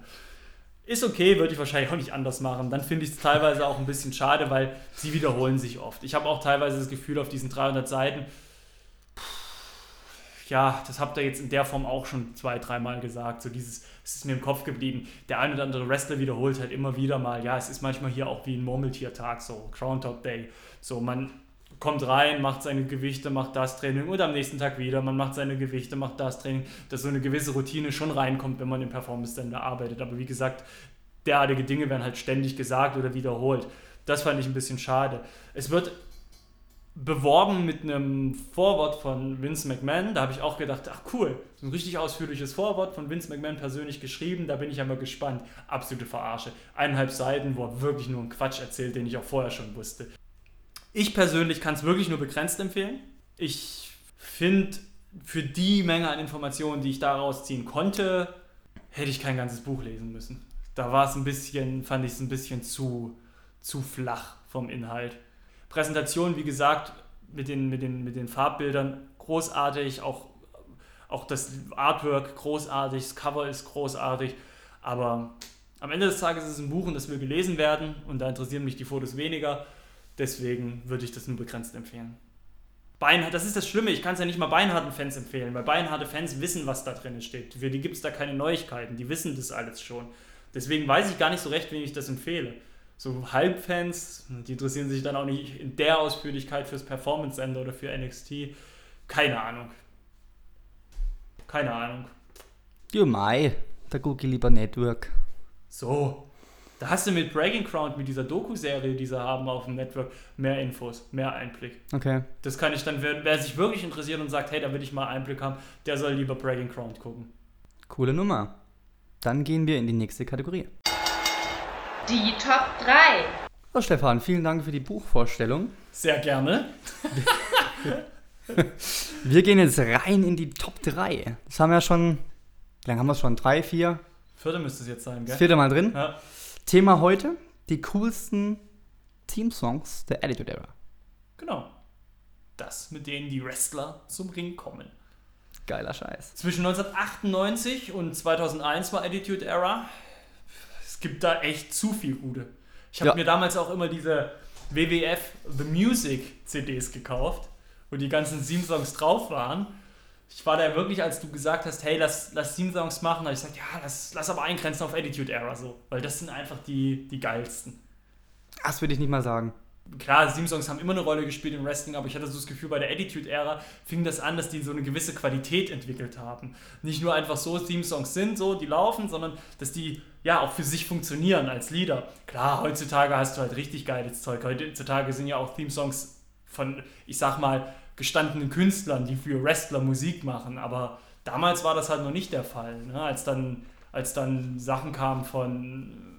Ist okay, würde ich wahrscheinlich auch nicht anders machen. Dann finde ich es teilweise auch ein bisschen schade, weil sie wiederholen sich oft. Ich habe auch teilweise das Gefühl auf diesen 300 Seiten, ja, das habt ihr jetzt in der Form auch schon zwei, dreimal gesagt. So dieses, es ist mir im Kopf geblieben. Der ein oder andere Wrestler wiederholt halt immer wieder mal, ja, es ist manchmal hier auch wie ein Murmeltiertag, so Crown Top Day. So, man kommt rein, macht seine Gewichte, macht das Training und am nächsten Tag wieder, man macht seine Gewichte, macht das Training, dass so eine gewisse Routine schon reinkommt, wenn man im Performance Center arbeitet. Aber wie gesagt, derartige Dinge werden halt ständig gesagt oder wiederholt. Das fand ich ein bisschen schade. Es wird beworben mit einem Vorwort von Vince McMahon. Da habe ich auch gedacht, ach cool, so ein richtig ausführliches Vorwort von Vince McMahon persönlich geschrieben. Da bin ich ja gespannt. Absolute Verarsche. Eineinhalb Seiten, wo er wirklich nur einen Quatsch erzählt, den ich auch vorher schon wusste. Ich persönlich kann es wirklich nur begrenzt empfehlen. Ich finde, für die Menge an Informationen, die ich daraus ziehen konnte, hätte ich kein ganzes Buch lesen müssen. Da war es ein bisschen, fand ich es ein bisschen zu, zu flach vom Inhalt. Präsentation, wie gesagt, mit den, mit den, mit den Farbbildern großartig, auch, auch das Artwork großartig, das Cover ist großartig, aber am Ende des Tages ist es ein Buch und das will gelesen werden und da interessieren mich die Fotos weniger. Deswegen würde ich das nur begrenzt empfehlen. Beinhard, das ist das Schlimme, ich kann es ja nicht mal beinharten Fans empfehlen, weil beinharte Fans wissen, was da drin steht. Für die gibt es da keine Neuigkeiten, die wissen das alles schon. Deswegen weiß ich gar nicht so recht, wem ich das empfehle. So Halbfans, die interessieren sich dann auch nicht in der Ausführlichkeit fürs Performance-Ende oder für NXT. Keine Ahnung. Keine Ahnung. Ja, Mai, da gucke ich lieber Network. So. Da hast du mit Breaking Ground, mit dieser Doku-Serie, die sie haben auf dem Network, mehr Infos, mehr Einblick. Okay. Das kann ich dann, wer, wer sich wirklich interessiert und sagt, hey, da will ich mal Einblick haben, der soll lieber Breaking Ground gucken. Coole Nummer. Dann gehen wir in die nächste Kategorie. Die Top 3. So, Stefan, vielen Dank für die Buchvorstellung. Sehr gerne. (laughs) Wir gehen jetzt rein in die Top 3. Das haben wir ja schon, wie lange haben wir es schon? Drei, vier? Vierte müsste es jetzt sein, Das gell? vierte Mal drin. Ja. Thema heute, die coolsten Teamsongs der Attitude Era. Genau. Das, mit denen die Wrestler zum Ring kommen. Geiler Scheiß. Zwischen 1998 und 2001 war Attitude Era. Es gibt da echt zu viel gute. Ich habe Ja. mir damals auch immer diese WWF The Music CDs gekauft, wo die ganzen Theme-Songs drauf waren. Ich war da wirklich, als du gesagt hast, hey, lass, lass Theme-Songs machen, habe ich gesagt, ja, lass, lass aber eingrenzen auf Attitude Era so, weil das sind einfach die, die geilsten. Das würde ich nicht mal sagen. Klar, Theme-Songs haben immer eine Rolle gespielt im Wrestling, aber ich hatte so das Gefühl, bei der Attitude-Ära fing das an, dass die so eine gewisse Qualität entwickelt haben. Nicht nur einfach so Theme-Songs sind, so, die laufen, sondern dass die ja auch für sich funktionieren als Lieder. Klar, heutzutage hast du halt richtig geiles Zeug. Heutzutage sind ja auch Theme-Songs von, ich sag mal, gestandenen Künstlern, die für Wrestler Musik machen, aber damals war das halt noch nicht der Fall. Ne? Als, dann, als dann Sachen kamen von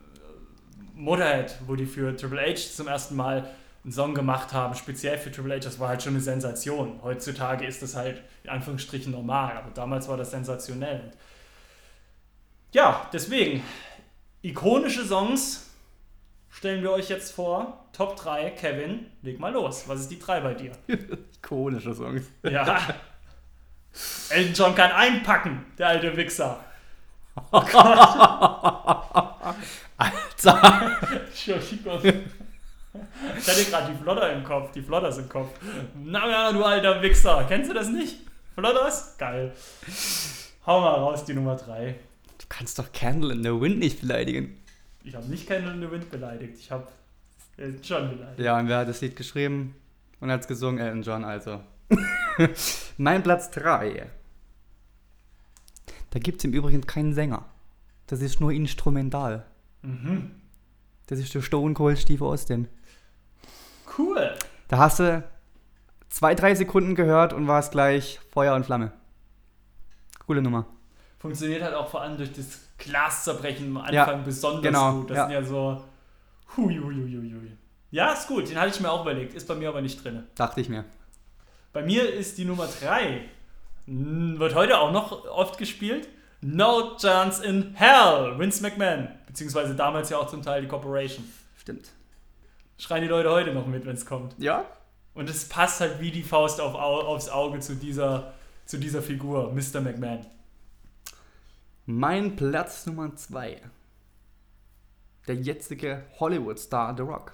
Motorhead, wo die für Triple H zum ersten Mal einen Song gemacht haben, speziell für Triple H, das war halt schon eine Sensation. Heutzutage ist das halt in Anführungsstrichen normal, aber damals war das sensationell. Ja, deswegen, ikonische Songs stellen wir euch jetzt vor. Top 3, Kevin, leg mal los. Was ist die 3 bei dir? (laughs) Ikonische Songs. Ja. Elton John kann einpacken, der alte Wichser. Alter. Entschuldigung. Ich hatte gerade die Flotter im Kopf, die Flotters im Kopf. Na ja, du alter Wichser. Kennst du das nicht? Flotters? Geil. Hau mal raus, die Nummer 3. Du kannst doch Candle in the Wind nicht beleidigen. Ich habe nicht Candle in the Wind beleidigt. Ich habe Elton John beleidigt. Ja, und wer hat das Lied geschrieben und hat es gesungen? Elton John, also. (laughs) mein Platz 3. Da gibt es im Übrigen keinen Sänger. Das ist nur instrumental. Mhm. Das ist der Stone Cold Steve Austin. Cool. Da hast du zwei, drei Sekunden gehört und war es gleich Feuer und Flamme. Coole Nummer. Funktioniert halt auch vor allem durch das Glaszerbrechen am Anfang Ja, besonders genau, gut. Das ja. sind ja so. Hui, hui, hui, hui. Ja, ist gut. Den hatte ich mir auch überlegt. Ist bei mir aber nicht drin. Dachte ich mir. Bei mir ist die Nummer 3. Wird heute auch noch oft gespielt. No Chance in Hell. Vince McMahon. Beziehungsweise damals ja auch zum Teil die Corporation. Stimmt. Schreien die Leute heute noch mit, wenn es kommt. Ja? Und es passt halt wie die Faust auf, Au- aufs Auge zu dieser, zu dieser Figur, Mr. McMahon. Mein Platz Nummer 2. Der jetzige Hollywood-Star The Rock.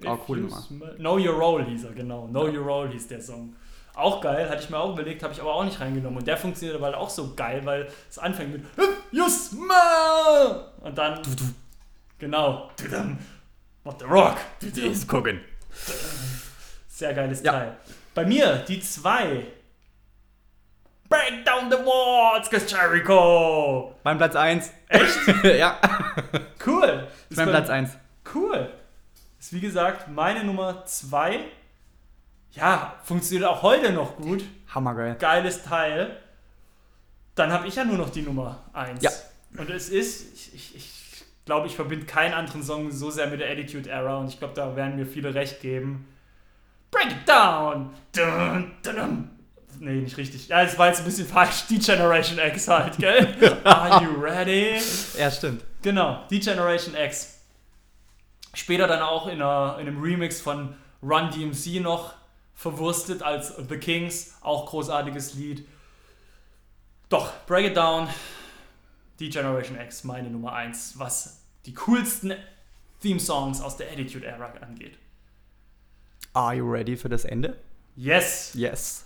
If coole you Nummer. Know Your Role hieß er, genau. Know Your Role hieß der Song. Auch geil, hatte ich mir auch überlegt, habe ich aber auch nicht reingenommen. Und der funktioniert aber auch so geil, weil es anfängt mit you smell und dann genau What the Rock. gucken. Sehr geiles Ja. Teil. Bei mir die zwei. Down the walls, Chris Jericho. Mein Platz 1. Echt? (laughs) ja. Cool. Ist mein Platz 1. Cool. Ist wie gesagt meine Nummer 2. Ja, funktioniert auch heute noch gut. Hammergeil. Geiles Teil. Dann habe ich ja nur noch die Nummer 1. Ja. Und es ist, ich, ich, ich glaube, ich verbinde keinen anderen Song so sehr mit der Attitude Era und ich glaube, da werden mir viele recht geben. Break it down! Dun, dun, dun. Nee, nicht richtig. Ja, es war jetzt ein bisschen falsch. Die Generation X halt, gell? (laughs) Are you ready? Ja, stimmt. Genau, die Generation X. Später dann auch in, einer, in einem Remix von Run DMC noch verwurstet als The Kings, auch großartiges Lied. Doch, Break It Down, die Generation X, meine Nummer 1, was die coolsten Theme-Songs aus der Attitude Era angeht. Are you ready für das Ende? Yes! Yes.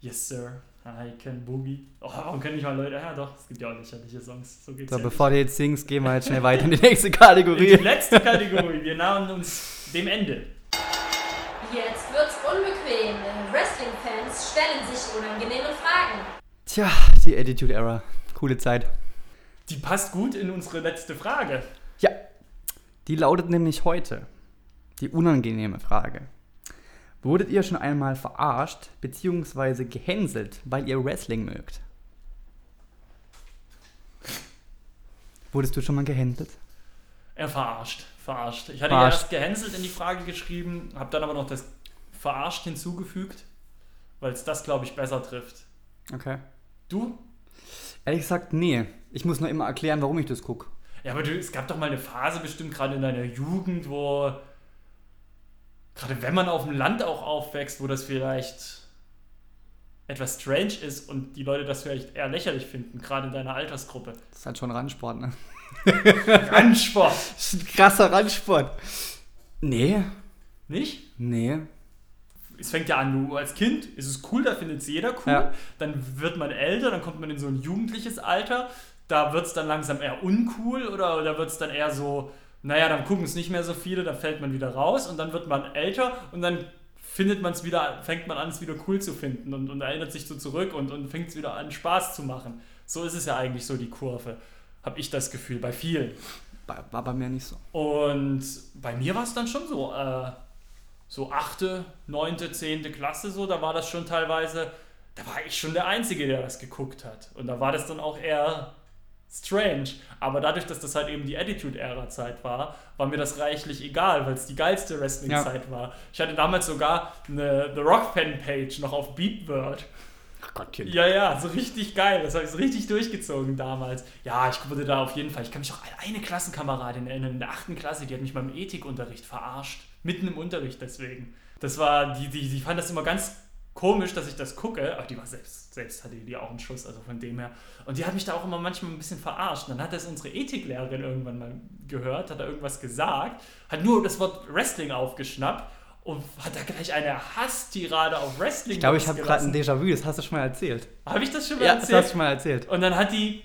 Yes, sir. I can boogie. Oh, warum können nicht mal Leute? Ja, doch, es gibt ja auch lächerliche Songs. So geht's So, ja bevor du jetzt singst, gehen wir jetzt schnell weiter in die nächste. Kategorie. Die letzte Kategorie. Wir nahen uns dem Ende. Jetzt wird's unbequem, denn Wrestling-Fans stellen sich unangenehme Fragen. Tja, die Attitude Era. Coole Zeit. Die passt gut in unsere letzte Frage. Ja, die lautet nämlich heute. Die unangenehme Frage. Wurdet ihr schon einmal verarscht bzw. gehänselt, weil ihr Wrestling mögt? Wurdest du schon mal gehänselt? Er verarscht. Verarscht. Ich hatte Verarscht. ja erst gehänselt in die Frage geschrieben, habe dann aber noch das verarscht hinzugefügt, weil es das, glaube ich, besser trifft. Okay. Du? Ehrlich gesagt, nee. Ich muss nur immer erklären, warum ich das gucke. Ja, aber du, es gab doch mal eine Phase bestimmt gerade in deiner Jugend, wo gerade wenn man auf dem Land auch aufwächst, wo das vielleicht etwas strange ist und die Leute das vielleicht eher lächerlich finden, gerade in deiner Altersgruppe. Das ist halt schon Randsport, ne? (laughs) Randsport. (laughs) Das ist ein krasser Randsport. Nee, Nicht? nee. Es fängt ja an, du als Kind ist es cool, da findet es jeder cool. Ja. Dann wird man älter, dann kommt man in so ein jugendliches Alter. Da wird es dann langsam eher uncool oder da wird es dann eher so, naja, dann gucken es nicht mehr so viele, dann fällt man wieder raus und dann wird man älter und dann findet man es wieder, fängt man an, es wieder cool zu finden und, und erinnert sich so zurück und, und fängt es wieder an, Spaß zu machen. So ist es ja eigentlich so die Kurve, habe ich das Gefühl, bei vielen. War, bei mir nicht so. Und bei mir war es dann schon so, äh, so achte, neunte, zehnte Klasse so, da war das schon teilweise, da war ich schon der Einzige, der das geguckt hat. Und da war das dann auch eher strange. Aber dadurch, dass das halt eben die Attitude-Era-Zeit war, war mir das reichlich egal, weil es die geilste Wrestling-Zeit war. Ich hatte damals sogar eine The Rock-Fan-Page noch auf Beatword. Ach Gottchen. Ja, ja, so richtig geil. Das habe ich so richtig durchgezogen damals. Ja, ich wurde da auf jeden Fall. Ich kann mich auch an eine Klassenkameradin erinnern, in der achten Klasse, die hat mich beim Ethikunterricht verarscht. Mitten im Unterricht deswegen. Das war, die, die, die fand das immer ganz komisch, dass ich das gucke. Aber die war selbst, selbst hatte die auch einen Schuss, also von dem her. Und die hat mich da auch immer manchmal ein bisschen verarscht. Und dann hat das unsere Ethiklehrerin irgendwann mal gehört, hat da irgendwas gesagt, hat nur das Wort Wrestling aufgeschnappt und hat da gleich eine Hasstirade auf Wrestling Ich glaube, ich habe gerade ein. Déjà-vu, das hast du schon mal erzählt. Habe ich das schon mal Ja, das erzählt? hast du schon mal erzählt. Und dann hat die,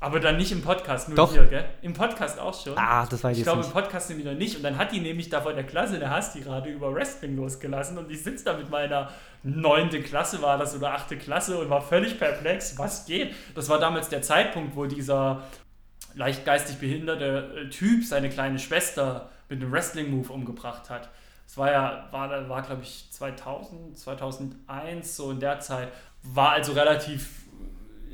aber dann nicht im Podcast, nur Doch. hier, gell? Im Podcast auch schon. Ah, das weiß ich ich glaube, im. Podcast nämlich noch nicht. Und dann hat die nämlich da vor der Klasse eine Hasstirade über Wrestling losgelassen. Und ich sitze da mit meiner neunte Klasse, war das, oder achte Klasse und war völlig perplex. Was geht? Das war damals der Zeitpunkt, wo dieser leicht geistig behinderte äh, Typ seine kleine Schwester mit einem Wrestling-Move umgebracht hat. Das war ja, war, war glaube ich 2000, 2001, so in der Zeit. War also relativ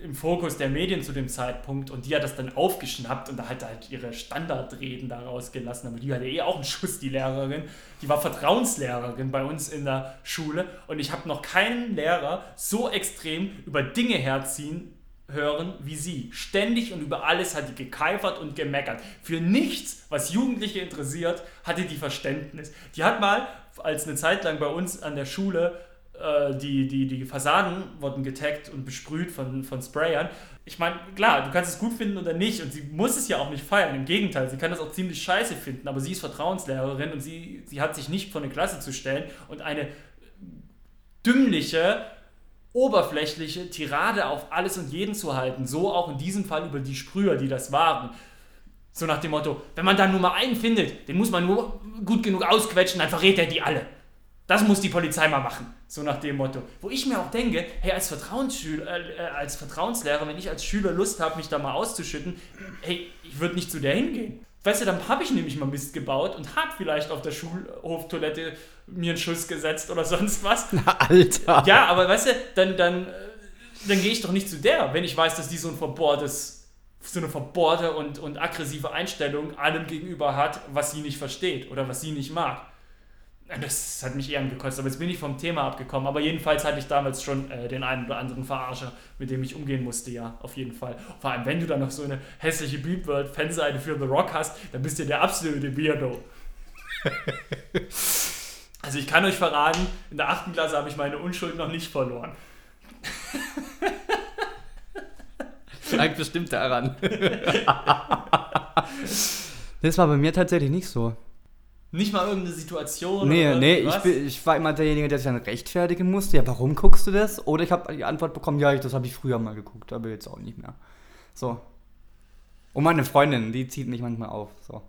im Fokus der Medien zu dem Zeitpunkt und die hat das dann aufgeschnappt und da hat halt ihre Standardreden daraus gelassen. Aber die hatte eh auch einen Schuss, die Lehrerin. Die war Vertrauenslehrerin bei uns in der Schule und ich habe noch keinen Lehrer so extrem über Dinge herziehen hören wie sie. Ständig und über alles hat die gekeifert und gemeckert. Für nichts, was Jugendliche interessiert, hatte die Verständnis. Die hat mal, als eine Zeit lang bei uns an der Schule äh, die, die, die Fassaden wurden getaggt und besprüht von, von Sprayern. Ich meine, klar, du kannst es gut finden oder nicht und sie muss es ja auch nicht feiern. Im Gegenteil, sie kann das auch ziemlich scheiße finden, aber sie ist Vertrauenslehrerin und sie, sie hat sich nicht vor eine Klasse zu stellen und eine dümmliche, oberflächliche Tirade auf alles und jeden zu halten. So auch in diesem Fall über die Sprüher, die das waren. So nach dem Motto, wenn man da nur mal einen findet, den muss man nur gut genug ausquetschen, dann verrät er die alle. Das muss die Polizei mal machen. So nach dem Motto. Wo ich mir auch denke, hey, als, Vertrauensschüler, äh, äh, als Vertrauenslehrer, wenn ich als Schüler Lust habe, mich da mal auszuschütten, hey, ich würde nicht zu der hingehen. Weißt du, dann habe ich nämlich mal Mist gebaut und habe vielleicht auf der Schulhoftoilette mir einen Schuss gesetzt oder (laughs) sonst was. Alter. Ja, aber weißt du, dann, dann, äh, dann gehe ich doch nicht zu der, wenn ich weiß, dass die so ein verbohrtes, so eine verbohrte und, und aggressive Einstellung allem gegenüber hat, was sie nicht versteht oder was sie nicht mag. Das hat mich eher angekostet, aber jetzt bin ich vom Thema abgekommen. Aber jedenfalls hatte ich damals schon äh, den einen oder anderen Verarscher, mit dem ich umgehen musste, ja, auf jeden Fall. Vor allem, wenn du dann noch so eine hässliche Beat World Fanseite für The Rock hast, dann bist du der absolute Weirdo. (laughs) Also ich kann euch verraten, in der achten Klasse habe ich meine Unschuld noch nicht verloren. Lag bestimmt daran. (laughs) das war bei mir tatsächlich nicht so. Nicht mal irgendeine Situation Nee, oder nee, ich, bin, ich war immer derjenige, der sich dann rechtfertigen musste. Ja, warum guckst du das? Oder ich habe die Antwort bekommen, ja, ich, das habe ich früher mal geguckt, aber jetzt auch nicht mehr. So. Und meine Freundin, die zieht mich manchmal auf. So.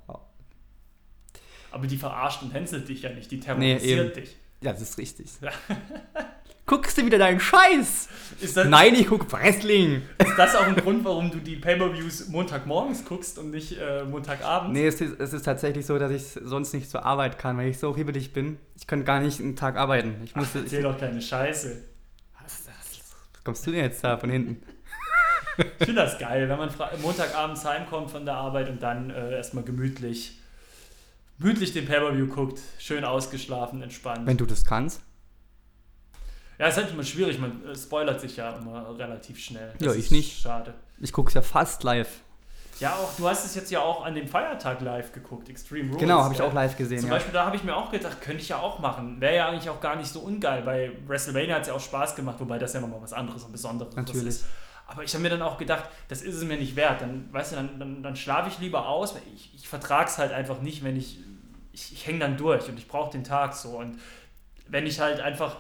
Aber die verarscht und hänselt dich ja nicht, die Nee, terrorisiert eben. dich. Ja, das ist richtig. (laughs) Guckst du wieder deinen Scheiß? Ist das, Nein, ich guck Wrestling. ist das auch ein Grund, warum du die Pay-Per-Views Montagmorgens guckst und nicht äh, Montagabends? Nee, es ist, es ist tatsächlich so, dass ich sonst nicht zur Arbeit kann, weil ich so hibbelig bin. Ich könnte gar nicht einen Tag arbeiten. Ich musste. Erzähl doch keine Scheiße. was, was kommst du denn jetzt da von hinten? Ich finde das geil, wenn man Montagabends heimkommt von der Arbeit und dann äh, erstmal gemütlich, gemütlich den Pay-Per-View guckt, schön ausgeschlafen, entspannt. Wenn du das kannst. Ja, ist halt immer schwierig, man äh, spoilert sich ja immer relativ schnell. Ja, ich nicht. Schade. Ich gucke es ja fast live. Ja, auch du hast es jetzt ja auch an dem Feiertag live geguckt, Extreme Rules. Genau, habe ich auch live gesehen. Zum Ja. Beispiel, da habe ich mir auch gedacht, könnte ich ja auch machen. Wäre ja eigentlich auch gar nicht so ungeil. Bei WrestleMania hat es ja auch Spaß gemacht, wobei das ja nochmal was anderes und Besonderes Natürlich. ist. Aber ich habe mir dann auch gedacht, das ist es mir nicht wert. Dann, weißt du, dann, dann, dann schlafe ich lieber aus. weil Ich, ich vertrage es halt einfach nicht, wenn ich. Ich, ich hänge dann durch und ich brauche den Tag so. Und wenn ich halt einfach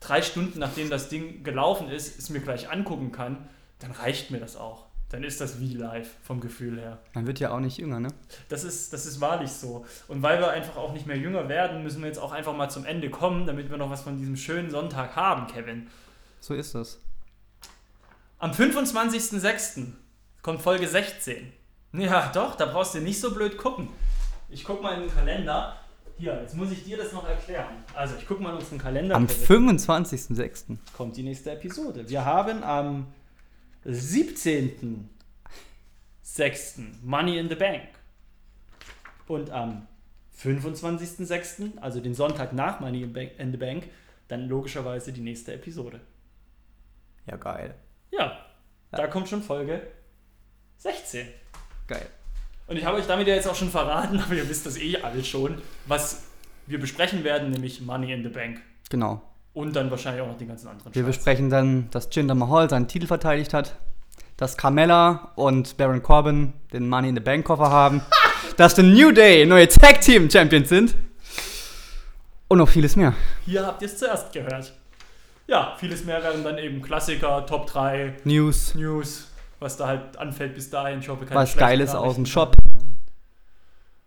drei Stunden, nachdem das Ding gelaufen ist, es mir gleich angucken kann, dann reicht mir das auch. Dann ist das wie live vom Gefühl her. Man wird ja auch nicht jünger, ne? Das ist, das ist wahrlich so. Und weil wir einfach auch nicht mehr jünger werden, müssen wir jetzt auch einfach mal zum Ende kommen, damit wir noch was von diesem schönen Sonntag haben, Kevin. So ist das. Am 25.06. kommt Folge 16. Ja, doch, da brauchst du nicht so blöd gucken. Ich guck mal in den Kalender. Hier, jetzt muss ich dir das noch erklären. Also, ich guck mal in unseren Kalender. Am Kevin. 25.06. kommt die nächste Episode. Wir haben am 17.06. Money in the Bank. Und am 25.06., also den Sonntag nach Money in the Bank, dann logischerweise die nächste Episode. Ja, geil. Ja, da kommt schon Folge 16. Geil. Und ich habe euch damit ja jetzt auch schon verraten, (laughs) aber ihr wisst das eh alle schon, was wir besprechen werden, nämlich Money in the Bank. Genau. Und dann wahrscheinlich auch noch den ganzen anderen Wir Scheiß. besprechen dann, dass Jinder Mahal seinen Titel verteidigt hat, dass Carmella und Baron Corbin den Money in the Bank Koffer haben, (laughs) dass The New Day neue Tag Team Champions sind und noch vieles mehr. Hier habt ihr es zuerst gehört. Ja, vieles mehr wären dann eben Klassiker, Top 3, News, News, was da halt anfällt bis dahin. Ich hoffe, keine was Geiles aus dem. Shop.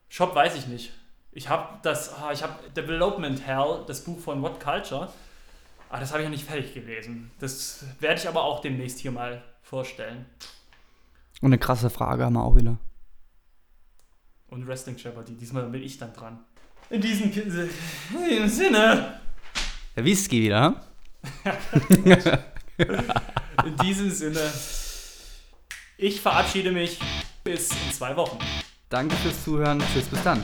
Shop weiß ich nicht. Ich habe das, ah, ich habe Development Hell, das Buch von What Culture. Ah, das habe ich noch nicht fertig gelesen. Das werde ich aber auch demnächst hier mal vorstellen. Und eine krasse Frage haben wir auch wieder. Und Wrestling Jeopardy, diesmal bin ich dann dran. In diesem, in diesem Sinne, Der Whisky wieder, hm? (laughs) in diesem Sinne, ich verabschiede mich bis in zwei Wochen. Danke fürs Zuhören. Tschüss, bis dann.